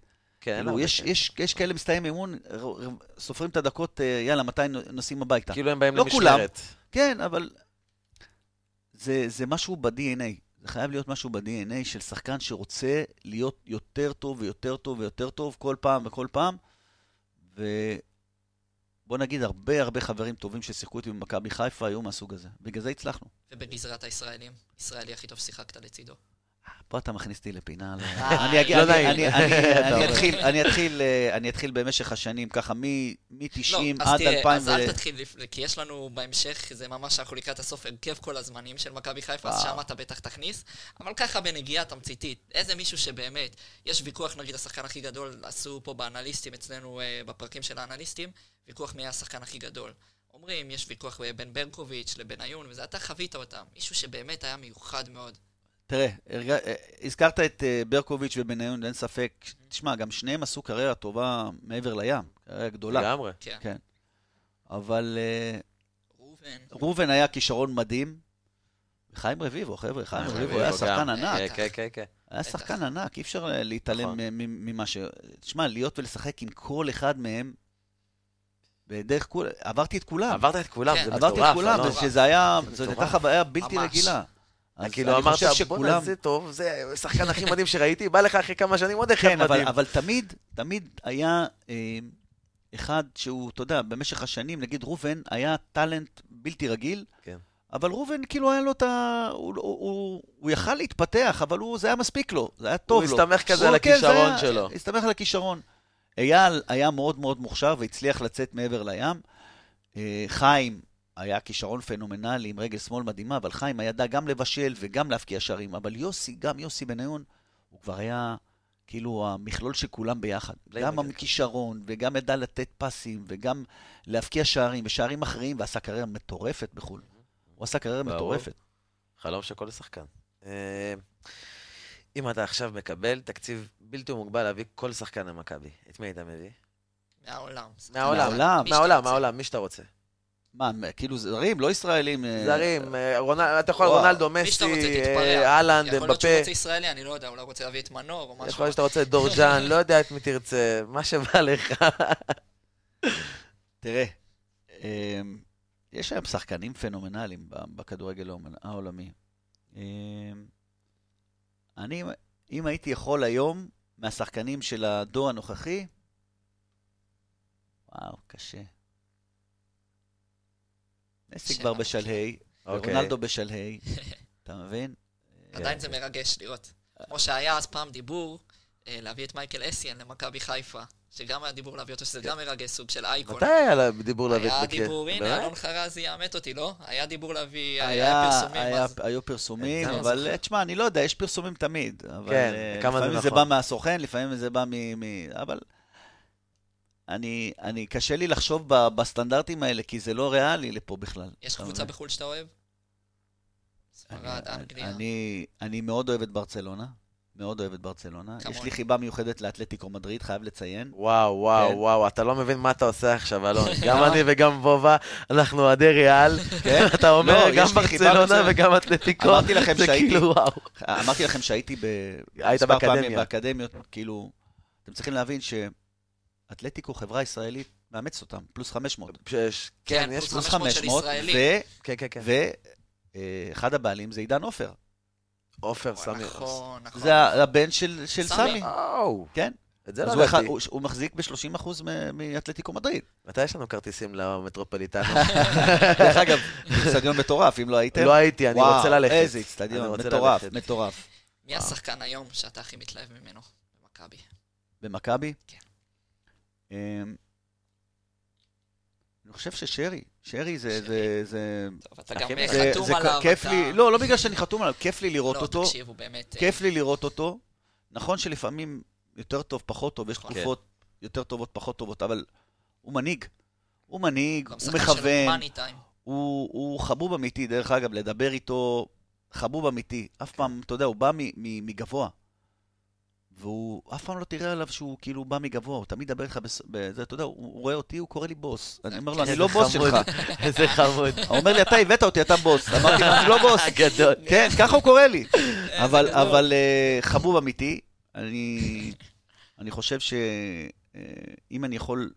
כן, כאילו, הרבה, יש, כן. יש, יש כאלה מסתיים אימון, סופרים את הדקות, אה, יאללה, מתי נו- נוסעים הביתה. כאילו הם באים לא כולם. למשמרת. כן, אבל זה, זה משהו ב-DNA. זה חייב להיות משהו ב-DNA של שחקן שרוצה להיות יותר טוב ויותר טוב ויותר טוב כל פעם וכל פעם. ובוא נגיד, הרבה הרבה חברים טובים ששיחקו איתי במכבי חיפה היו מהסוג הזה. בגלל זה הצלחנו. ובגזרת הישראלים, ישראלי הכי טוב שיחקת לצידו. פה אתה מכניס אותי לפינה. אה, אני. אתחיל- אה, במשך השנים, ככה מ-90 לא, אז עד תראה, 2000. אז אל תתחיל, כי יש לנו בהמשך, זה ממש, אנחנו לקראת הסוף, הרכב כל הזמנים של מכבי חיפה, אז. שם אתה בטח תכניס. אבל ככה בנגיעה תמציתית, איזה מישהו שבאמת, יש ויכוח, נגיד, השחקן הכי גדול, עשו פה באנליסטים, אצלנו אה, בפרקים של האנליסטים, ויכוח מי השחקן הכי גדול. אומרים, יש ויכוח בין ברקוביץ' לבניון, וזה, אתה חווית אותם. מישהו שבאמת היה מיוחד מאוד. תראה, הרג... אה, הזכרת את אה, ברקוביץ' ובניון, אין ספק. תשמע, גם שניהם עשו קריירה טובה מעבר לים, קריירה גדולה. לגמרי. כן. כן. אבל אה, ראובן. ראובן היה כישרון מדהים. חיים רביבו, חבר'ה, חיים רביבו היה שחקן. ענק. כן, כן, כן. היה. שחקן ענק, אי אפשר להתעלם נכון. ממה ש... תשמע, להיות ולשחק עם כל אחד מהם, בדרך כול... עברתי את כולם. עברת את כולם. זה עברתי מטורף. את כולם, אלון. שזה היה... זה זאת הייתה. חוויה בלתי ממש. רגילה. אז כאילו אמרת, בוא'נה. זה טוב, זה השחקן הכי מדהים שראיתי, בא לך אחרי כמה שנים עוד אחד כן, אבל, מדהים. אבל תמיד, תמיד היה אה, אחד שהוא, אתה יודע, במשך השנים, נגיד ראובן היה טאלנט בלתי רגיל, כן. אבל ראובן כאילו היה לו את ה... הוא, הוא, הוא, הוא יכל להתפתח, אבל הוא, זה היה מספיק לו, זה היה טוב הוא לו. הסתמך כזה על כן, הכישרון שלו. הסתמך על הכישרון. אייל היה מאוד מאוד מוכשר והצליח לצאת מעבר לים. אה, חיים היה כישרון פנומנלי עם רגל שמאל מדהימה, אבל חיים ידע גם לבשל וגם להבקיע שערים. אבל יוסי, גם יוסי בניון, הוא כבר היה כאילו המכלול של כולם ביחד. גם פליימקר. הכישרון, וגם ידע לתת פסים, וגם להבקיע שערים, ושערים אחרים, ועשה קריירה מטורפת בחו"ל. הוא עשה קריירה. מטורפת. חלום של כל שחקן. אה, אם אתה עכשיו מקבל תקציב בלתי מוגבל להביא כל שחקן למכבי, את מי היית מביא? מהעולם. מהעולם. מהעולם. מהעולם, מי שאתה רוצה. מה, כאילו זרים, לא ישראלים? אה, זרים, אה, אתה יכול. רונלדו, מסי. אה, אהלנד, יכול להיות שהוא. רוצה ישראלי, אני לא יודע, אולי הוא רוצה להביא את מנור או משהו. יכול להיות שאתה רוצה דורז'אן, לא יודע את מי תרצה, מה שבא לך. תראה, אמ, יש היום שחקנים פנומנליים בכדורגל העולמ- העולמי. אמ, אני, אם הייתי יכול היום, מהשחקנים של הדור הנוכחי, וואו, קשה. מסי כבר. בשלהי, אוקיי. ורונלדו בשלהי, אתה מבין? עדיין זה מרגש לראות. כמו שהיה אז פעם דיבור אה, להביא את מייקל אסיאן למכבי חיפה, שגם היה דיבור להביא אותו, שזה גם מרגש, סוג של אייקון. מתי היה דיבור להביא היה את מקרה? דיבור, הנה? אלון חרזי יאמת אותי, לא? היה דיבור להביא, היה היה, פרסומים, היה. היו פרסומים, זה אבל תשמע, אני לא יודע, יש פרסומים תמיד. כן, אה, כמה זה לפעמים זה נכון. בא מהסוכן, לפעמים זה בא. מ אבל אני, אני, קשה לי לחשוב ב, בסטנדרטים האלה, כי זה לא ריאלי לפה בכלל. יש קבוצה? בחו"ל שאתה אוהב? ספרד, אני- אנגליה. אני, אני מאוד אוהב את ברצלונה, מאוד אוהב את ברצלונה. יש כמוני. לי חיבה מיוחדת לאתלטיקו מדריד, חייב לציין. וואו, וואו, כן. וואו, אתה לא מבין מה אתה עושה עכשיו, אלון. גם אני וגם וובה, אנחנו אוהדי ריאל. כן? אתה אומר, לא, גם יש ברצלונה. וגם אתלטיקו. אמרתי לכם זה שהייתי- כאילו, וואו. אמרתי לכם שהייתי ב... היית מספר פעמים באקדמיה. באקדמיות, כאילו, אתם צריכים להבין שאתלטיקו, חברה ישראלית, מאמצת אותם, פלוס 500. שש- כן, כן, יש... פלוס פלוס 500 של 500, ישראלים. ו... כן, כן, כן. ואחד הבעלים זה עידן עופר. עופר, סמי. נכון, נכון. זה הבן של של סמי. כן. את זה אז לא הוא אחד- ידעתי. הוא- הוא מחזיק ב-30% מאתלטיקו מדריד. מתי יש לנו כרטיסים למטרופוליטנו? דרך אגב, אצטדיון מטורף, אם לא הייתם. לא הייתי, אני וואו, רוצה ללכת. איזה אצטדיון, מטורף. מטורף. מי השחקן היום שאתה הכי מתלהב ממנו במכבי? במכבי? כן. אמ, אני חושב ששרי, שרי זה, שרי. זה, זה, טוב, אתה הכי גם. זה, חתום זה עליו. כיף אתה- לי, לא, לא בגלל שאני חתום עליו, כיף לי לראות לא, אותו, תקשיב, הוא באמת... אה, כיף לי לראות אותו. נכון שלפעמים יותר טוב, פחות טוב, יש נכון. תקופות יותר טובות, פחות טובות, אבל הוא מנהיג. הוא מנהיג, הוא מכוון. הוא, הוא חבוב אמיתי, דרך אגב, לדבר איתו, חבוב אמיתי. אף פעם, אתה יודע, הוא בא מ- מ- מגבוה. והוא, אף פעם לא תראה עליו שהוא כאילו בא מגבוה, הוא תמיד ידבר איתך בזה, אתה יודע, הוא, רואה אותי, הוא קורא לי בוס. אני אומר לו, אני לא בוס. שלך. איזה חמוד. הוא אומר לי, אתה הבאת אותי, אתה בוס. אמרתי לו, אני לא בוס. גדול. כן, ככה הוא קורא לי. אבל, אה, חבוב אמיתי, אני, חושב שאם אני יכול,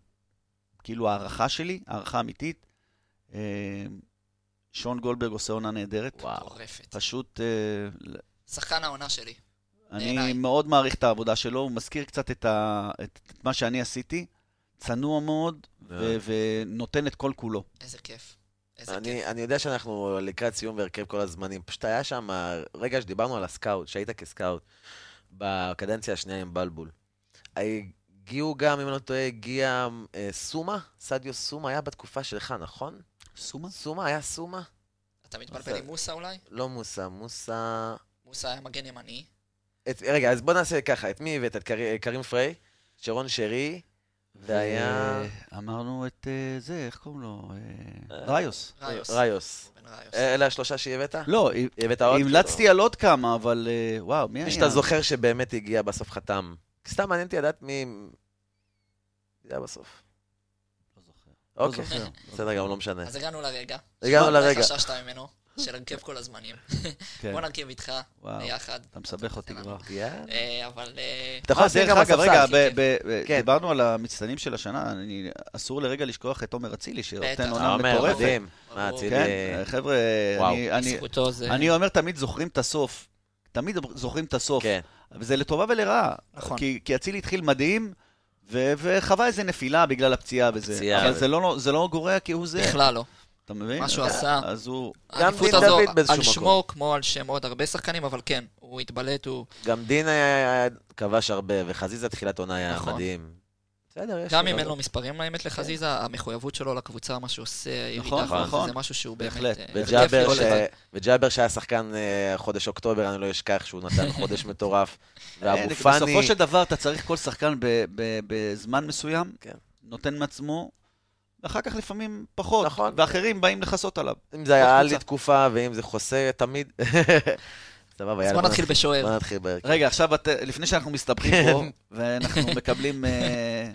כאילו הערכה שלי, הערכה אמיתית, אה, שון גולדברג עושה עונה נהדרת. וואו. פשוט, אה, שחקן העונה שלי. אני. מאוד מעריך את העבודה שלו, הוא מזכיר קצת את, ה, את, את מה שאני עשיתי, צנוע מאוד, ו, ונותן את כל כולו. איזה כיף. איזה כיף. אני, אני יודע שאנחנו לקראת סיום והרכב כל הזמנים. פשוט היה שם רגע שדיברנו על הסקאוט, שהיית כסקאוט, בקדנציה השנייה עם בלבול. הגיעו גם, אם אני לא טועה, הגיע אה, סומה, סדיו סומה היה בתקופה שלך, נכון? סומה? סומה, היה סומה? אתה מתבלבל עם מוסה אולי? לא מוסה, מוסה... מוסה היה מגן ימני. את, רגע, אז בוא נעשה ככה, את מי הבאת? את קרי, קרים פריי, שרון שרי, והיה... אמרנו את אה, זה, איך קוראים לו? אה, ראיוס. ראיוס. ראיוס. בן ראיוס. אה, אלה השלושה שהבאת? לא, הבאת עוד? המלצתי על עוד כמה, אבל וואו, מי מי היה? שאתה זוכר שבאמת הגיע בסוף חתם. סתם מעניין אותי לדעת מי... מי זה היה בסוף. לא זוכר. לא אוקיי, זוכר. בסדר, גם לא משנה. אז הגענו לרגע. הגענו לרגע. חששת ממנו, של הרכב כל הזמנים. כן. בוא נרכיב איתך ביחד. אתה מסבך אותי כבר. אה, אבל אה, אתה יכול אה, דרך גם אגב, רגע, בספסל. ב- ב- ב- כן. דיברנו על המצטיינים של השנה, אני- אסור לרגע לשכוח את עומר אצילי. שנותן עונה עומר, מטורפת. מה. אצילי... כן, חבר'ה. אני- אומר תמיד זוכרים את הסוף. תמיד זוכרים את הסוף. כן. וזה לטובה ולרעה. נכון. כי, כי אצילי התחיל מדהים, ו- וחווה איזה נפילה בגלל הפציעה וזה. הפציעה. אבל זה לא, זה לא גורע כהוא זה. בכלל לא. אתה מבין? מה שהוא עשה. אז הוא... גם דין הזו דוד באיזשהו על מקום. שמו כמו על שם עוד הרבה שחקנים, אבל כן, הוא התבלט, הוא... גם דין היה- כבש הרבה, וחזיזה תחילת עונה היה נכון. מדהים. בסדר, יש... גם אם אין לו מספרים לאמת לחזיזה, המחויבות שלו לקבוצה, מה שהוא עושה, נכון, הירידה, נכון. זה משהו שהוא באמת... בהחלט. אה, וג'אבר, שהיה שחקן אה, חודש אוקטובר, אני לא אשכח שהוא נתן חודש מטורף. ואבו אה, פאני... בסופו של דבר אתה צריך כל שחקן בזמן מסוים, כן. נותן מעצמו, ואחר כך לפעמים פחות, נכון. ואחרים באים לכסות עליו. אם זה היה קבוצה. תקופה, ואם זה חוסה, תמיד... סבבה, אז יאללה. בוא נתחיל בשוער. בוא נתחיל בהרכב. רגע, עכשיו, את- לפני שאנחנו מסתבכים פה, ואנחנו מקבלים אה,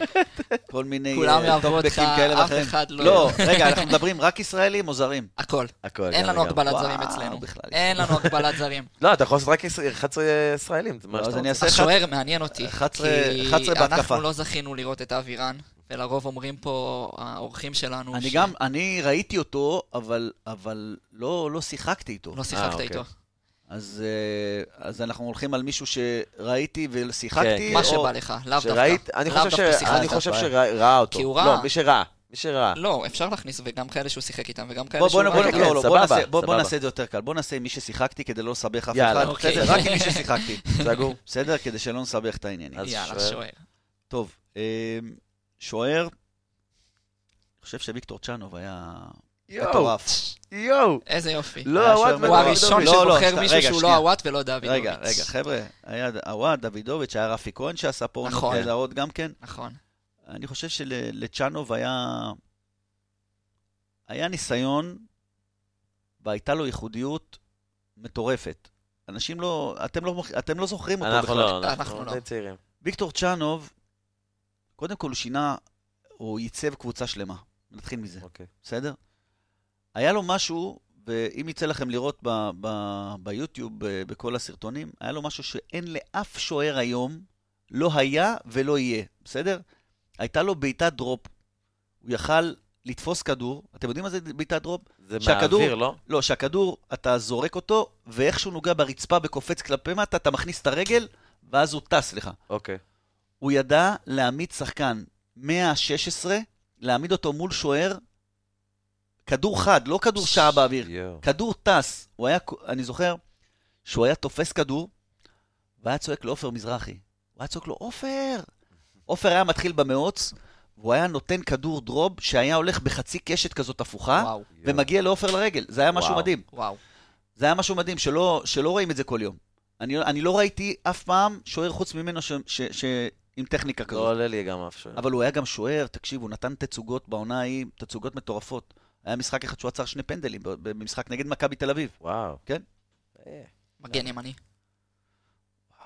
כל מיני כולם אה, אותך, טוקבקים כאלה אף ואחרים. אחד לא... לא, רגע, אנחנו מדברים רק ישראלים או זרים? הכל. הכל. אין לנו. הגבלת זרים אצלנו. בכלל. אין לנו הגבלת זרים. לא, אתה יכול לעשות רק 11 ישראלים, זה מה לא, אז אני. אעשה השוער מעניין אותי. 11 כי 11 בהתקפה. אנחנו לא זכינו לראות את אבירן, ולרוב אומרים פה האורחים שלנו... אני ש- גם, אני ראיתי אותו, אבל, אבל לא, לא שיחקתי איתו. לא שיחקת אוקיי. איתו. אז, אה, אז אנחנו הולכים על מישהו שראיתי ושיחקתי, כן, מה או... שבא לך, לאו דווקא. שראית, אני לאו חושב דווקא ש-. אני חושב. שראה אותו. כי הוא ראה. לא, מי שראה. מי שראה. לא, אפשר להכניס וגם כאלה שהוא שיחק איתם, וגם כאלה בוא, שהוא בוא, לא בוא, כן, איתם. לא, לא, בוא, נעשה, בוא, בוא. נעשה את זה יותר קל. בוא נעשה עם מי ששיחקתי כדי לא לסבך אף יאללה, אחד. אוקיי. בסדר, רק עם מי ששיחקתי. סגור. בסדר? כדי שלא נסבך את העניינים. יאללה, שוער. טוב, אה, שוער, אני חושב שוויקטור צ'אנוב היה יואו, מטורף. יואו. איזה יופי. לא, הוואט שוער הוא. הראשון לא, לא, שבוחר מישהו שהוא לא. הוואט ולא דוידוביץ'. רגע, רגע, חבר'ה, היה הוואד, דוידוביץ', היה רפי כהן שעשה פה נכון. נהדרות גם כן. נכון. אני חושב שלצ'אנוב היה... היה ניסיון, והייתה לו ייחודיות מטורפת. אנשים לא... אתם לא, אתם לא זוכרים אותו אנחנו בכלל. לא, אנחנו אנחנו לא. ויקטור צ'אנוב, קודם כל הוא שינה, הוא ייצב קבוצה שלמה. נתחיל מזה, אוקיי. בסדר? היה לו משהו, ואם יצא לכם לראות ב- ב- ביוטיוב, ב- בכל הסרטונים, היה לו משהו שאין לאף שוער היום, לא היה ולא יהיה, בסדר? הייתה לו בעיטת דרופ. הוא יכל לתפוס כדור, אתם יודעים מה זה בעיטת דרופ? זה שהכדור- מהאוויר, לא? לא, שהכדור, אתה זורק אותו, ואיכשהו נוגע ברצפה וקופץ כלפי מטה, אתה מכניס את הרגל, ואז הוא טס לך. אוקיי. הוא ידע להעמיד שחקן מה-16, להעמיד אותו מול שוער, כדור חד, לא כדור שעה באוויר. יואו. כדור טס. הוא היה, אני זוכר שהוא היה תופס כדור, והיה צועק לעופר מזרחי. הוא היה צועק לו, עופר! עופר היה מתחיל במאוץ, והוא היה נותן כדור דרוב שהיה הולך בחצי קשת כזאת הפוכה, וואו, ומגיע לעופר לרגל. זה היה משהו וואו. מדהים. וואו. זה היה משהו מדהים, שלא, שלא רואים את זה כל יום. אני, אני לא ראיתי אף פעם שוער חוץ ממנו ש, ש, ש, עם טכניקה לא כזאת. עולה לי גם אף שוער. אבל הוא היה גם שוער, תקשיב, הוא נתן תצוגות בעונה ההיא, תצוגות מטורפות. היה משחק אחד שהוא עצר שני פנדלים, במשחק נגד מכבי תל אביב. וואו. כן. אה. מגן ימני.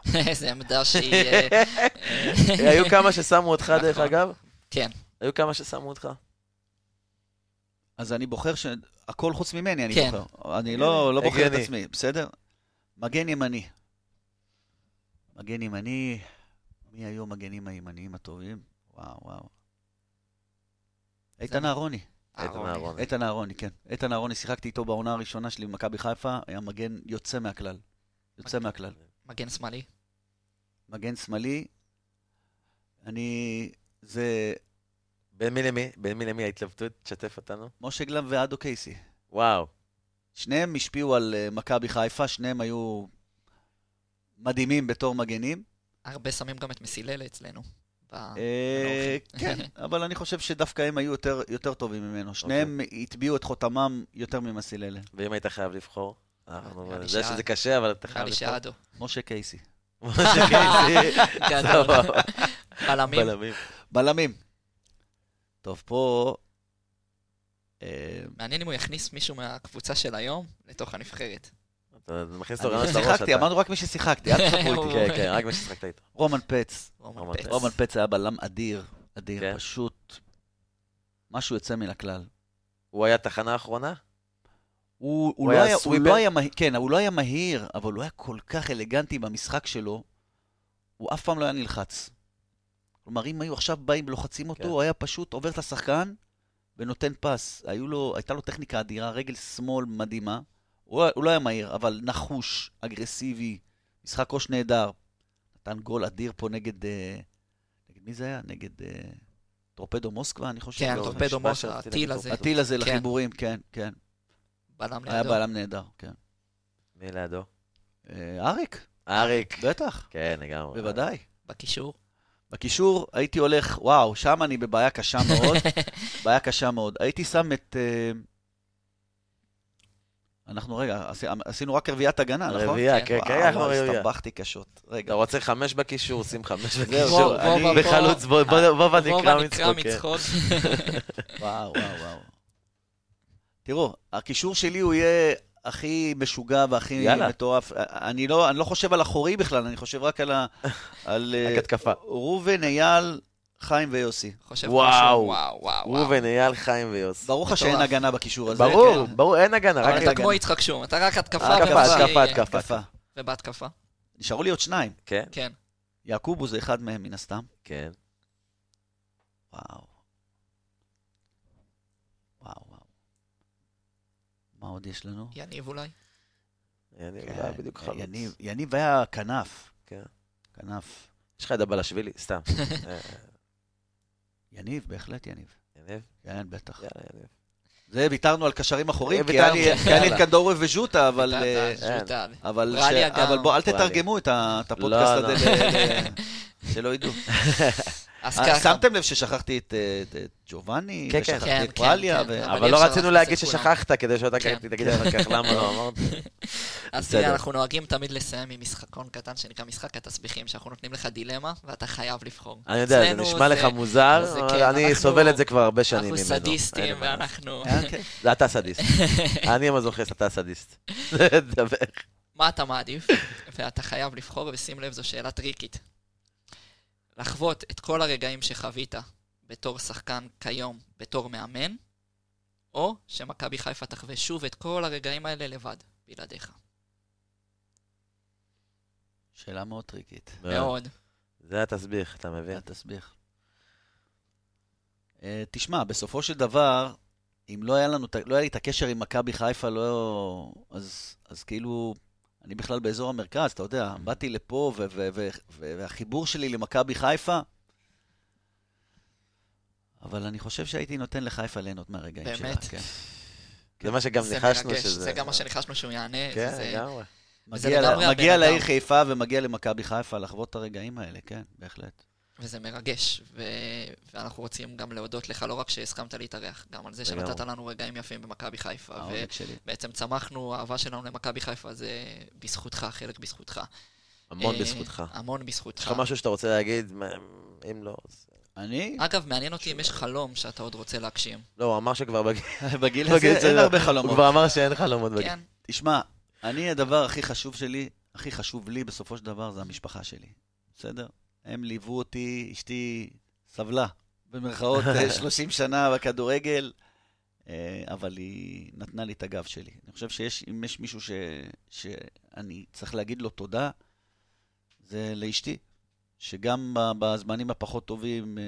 איזה עמדה שהיא... אה, אה, היו כמה ששמו אותך, דרך נכון. אגב? כן. היו כמה ששמו אותך? אז אני בוחר ש... הכל חוץ ממני אני כן. בוחר. אני לא, לא בוחר את. עצמי, בסדר? מגן ימני. מגן ימני, מי היו המגנים הימניים הטובים? וואו, וואו. איתן אהרוני. איתן אהרוני. אהרוני. איתן אהרוני, כן. איתן אהרוני, שיחקתי איתו בעונה הראשונה שלי במכבי חיפה, היה מגן יוצא מהכלל. יוצא מהכלל. מגן שמאלי. מגן שמאלי, אני... זה בין מי למי? בין מי למי ההתלבטות? תשתף אותנו. משה גלם ואדו קייסי. וואו. שניהם השפיעו על אה, מכבי חיפה, שניהם היו מדהימים בתור מגנים. הרבה שמים גם את מסיללה אצלנו. אה, כן, אבל אני חושב שדווקא הם היו יותר, יותר טובים ממנו. שניהם הטביעו את חותמם יותר ממסיללה. ואם היית חייב לבחור? אני יודע שזה קשה, אבל אתה חייב לבחור. משה קייסי. משה קייסי. סבבה. בלמים. בלמים. בלמים. טוב, פה... אה, מעניין אם הוא יכניס מישהו מהקבוצה של היום לתוך הנבחרת. אתה מכניס אני רעיונות לראש. שיחקתי. אמרנו רק מי ששיחקתי, אל תחכו איתי. כן, כן, רק מי ששחקת איתו. רומן פץ. רומן פץ. היה בלם אדיר, אדיר, כן. פשוט משהו יוצא מן הכלל. הוא היה תחנה אחרונה? הוא, הוא, הוא לא היה הוא? לא מהיר, כן, הוא לא היה מהיר, אבל הוא היה כל כך אלגנטי במשחק שלו, הוא אף פעם לא היה נלחץ. כלומר, אם היו עכשיו באים ולוחצים אותו, כן. הוא היה פשוט עובר את השחקן ונותן פס. לו, הייתה לו טכניקה אדירה, רגל שמאל מדהימה. הוא, הוא לא היה מהיר, אבל נחוש, אגרסיבי, משחק ראש נהדר. נתן גול אדיר פה נגד... אה, נגד מי זה היה? נגד אה, טורפדו מוסקבה, אני חושב. כן, לא, טורפדו מוסה, שרציתי הטיל הזה. הטיל הזה כן. לחיבורים, כן, כן. בלם היה לידו. בלם נהדר, כן. מי לידו? אה, אריק, אריק. בטח, כן, לגמרי. בוודאי. בקישור. בקישור הייתי הולך, וואו, שם אני בבעיה קשה מאוד, בעיה קשה מאוד. הייתי שם את... אה, אנחנו רגע, עשי- עשינו רק רביעיית הגנה, נכון? רביעייה, כן. כן, כן, אנחנו רביעייה. הסתבכתי קשות. רגע, אתה רוצה חמש בקישור, שים חמש בקישור. אני-. בחלוץ, בוא- נקרא מצחוק. כן. וואו, וואו, וואו. תראו, הקישור שלי הוא יהיה הכי משוגע והכי יאללה. מטורף. אני לא, אני לא חושב על אחורי בכלל, אני חושב רק על ה... על אה, רק התקפה. ראובן, אייל, חיים ויוסי. חושב וואו. משהו, וואו, וואו. ראובן, אייל, חיים ויוס. ברור לך. שאין הגנה בקישור הזה. ברור, כן. ברור, אין הגנה, רק אבל אתה הגנה. כמו יצחק שום, אתה רק התקפה התקפה, ובשיא- התקפה, התקפה. התקפה. ובהתקפה. נשארו לי עוד שניים. כן, כן. יעקובו זה אחד מהם, מן הסתם. כן. וואו. וואו, וואו. מה עוד יש לנו? יניב אולי. אני כן, בדיוק חלוץ. יניב, יניב היה כנף. כן. כנף. יש לך את הבלשווילי, סתם. אה, יניב, בהחלט יניב. יניב? כן, בטח. יאללה, יניב. זה, ויתרנו על קשרים אחוריים, אה, כי היה לי- את. קנדורוב וז'וטה, אבל... אה, ז'וטה. אבל, בוא, אל. תתרגמו את, הפודקאסט לא, הזה, ל... ל... שלא ידעו. אז אה, ככה. שמתם לב ששכחתי את, אה, ג'ובאני, כן, כן. ושכחתי כן, את פרליה. אבל לא רצינו להגיד. ששכחת, כדי שאתה. תגיד אחר כך למה לא אמרת. אז. תראה, אנחנו נוהגים תמיד לסיים עם משחקון קטן שנקרא משחק התסביכים, שאנחנו נותנים לך דילמה ואתה חייב לבחור. אני יודע, זה נשמע לך מוזר, אני אנחנו- סובל את זה כבר הרבה שנים אנחנו ממנו. אין סדיסטים. ואנחנו... אה, כן. זה אתה סדיסט. אני המזוכיסט, אתה סדיסט. דבר. מה אתה מעדיף? ואתה חייב לבחור, ושים לב, זו שאלה טריקית. לחוות את כל הרגעים שחווית בתור שחקן כיום, בתור מאמן, או שמכבי חיפה תחווה שוב את כל הרגעים האלה לבד, בלעדיך. שאלה מאוד טריקית. מאוד. זה התסביך, אתה מבין? תסביך. אה, תשמע, בסופו של דבר, אם לא היה לנו, לא היה לי את הקשר עם מכבי חיפה, לא... אז, אז כאילו, אני בכלל באזור המרכז, אתה יודע, באתי לפה, ו- ו- ו- ו- והחיבור שלי למכבי חיפה, אבל אני חושב שהייתי נותן לחיפה ליהנות מהרגעים שלה. באמת? כן. זה מה שגם ניחשנו שזה... זה גם מה שניחשנו שהוא יענה. כן, לגמרי. מגיע, לעיר. חיפה ומגיע למכבי חיפה לחוות את הרגעים האלה, כן, בהחלט. וזה מרגש, ו... ואנחנו רוצים גם להודות לך, לא רק שהסכמת להתארח, גם על זה. שנתת לנו רגעים יפים במכבי חיפה. ובעצם צמחנו, האהבה שלנו למכבי חיפה זה בזכותך, חלק בזכותך. המון אה, בזכותך. המון יש בזכותך. לך משהו שאתה רוצה להגיד? אם לא... אז- אני? אגב, מעניין אותי אם יש חלום שאתה עוד רוצה להגשים. לא, הוא אמר שכבר בגיל... הזה אין. הרבה הוא חלומות. כבר אמר שאין חלומות בגיל. כן, תשמע, אני, הדבר הכי חשוב שלי, הכי חשוב לי בסופו של דבר, זה המשפחה שלי. בסדר? הם ליוו אותי, אשתי סבלה, במרכאות, אה, 30 שנה בכדורגל, אה, אבל היא נתנה לי את הגב שלי. אני חושב שאם יש מישהו ש, שאני צריך להגיד לו תודה, זה לאשתי, שגם בזמנים הפחות טובים אה,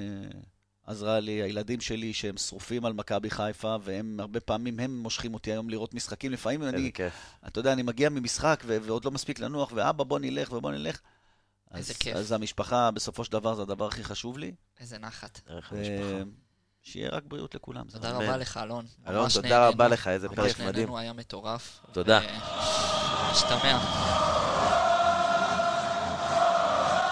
עזרה לי, הילדים שלי שהם שרופים על מכבי חיפה, והם הרבה פעמים, הם מושכים אותי היום לראות משחקים. לפעמים אני, כיף. אתה יודע, אני מגיע ממשחק ו- ועוד לא מספיק לנוח, ואבא, בוא נלך ובוא נלך. איזה אז, כיף. אז המשפחה, בסופו של דבר, זה הדבר הכי חשוב לי. איזה נחת. ערך המשפחה. שיהיה רק בריאות לכולם. זה תודה. רבה לך, אלון. אלון, ממש תודה. רבה לך, איזה ממש פרק מדהים. נהנינו, היה מטורף. תודה. ו- נשתמע.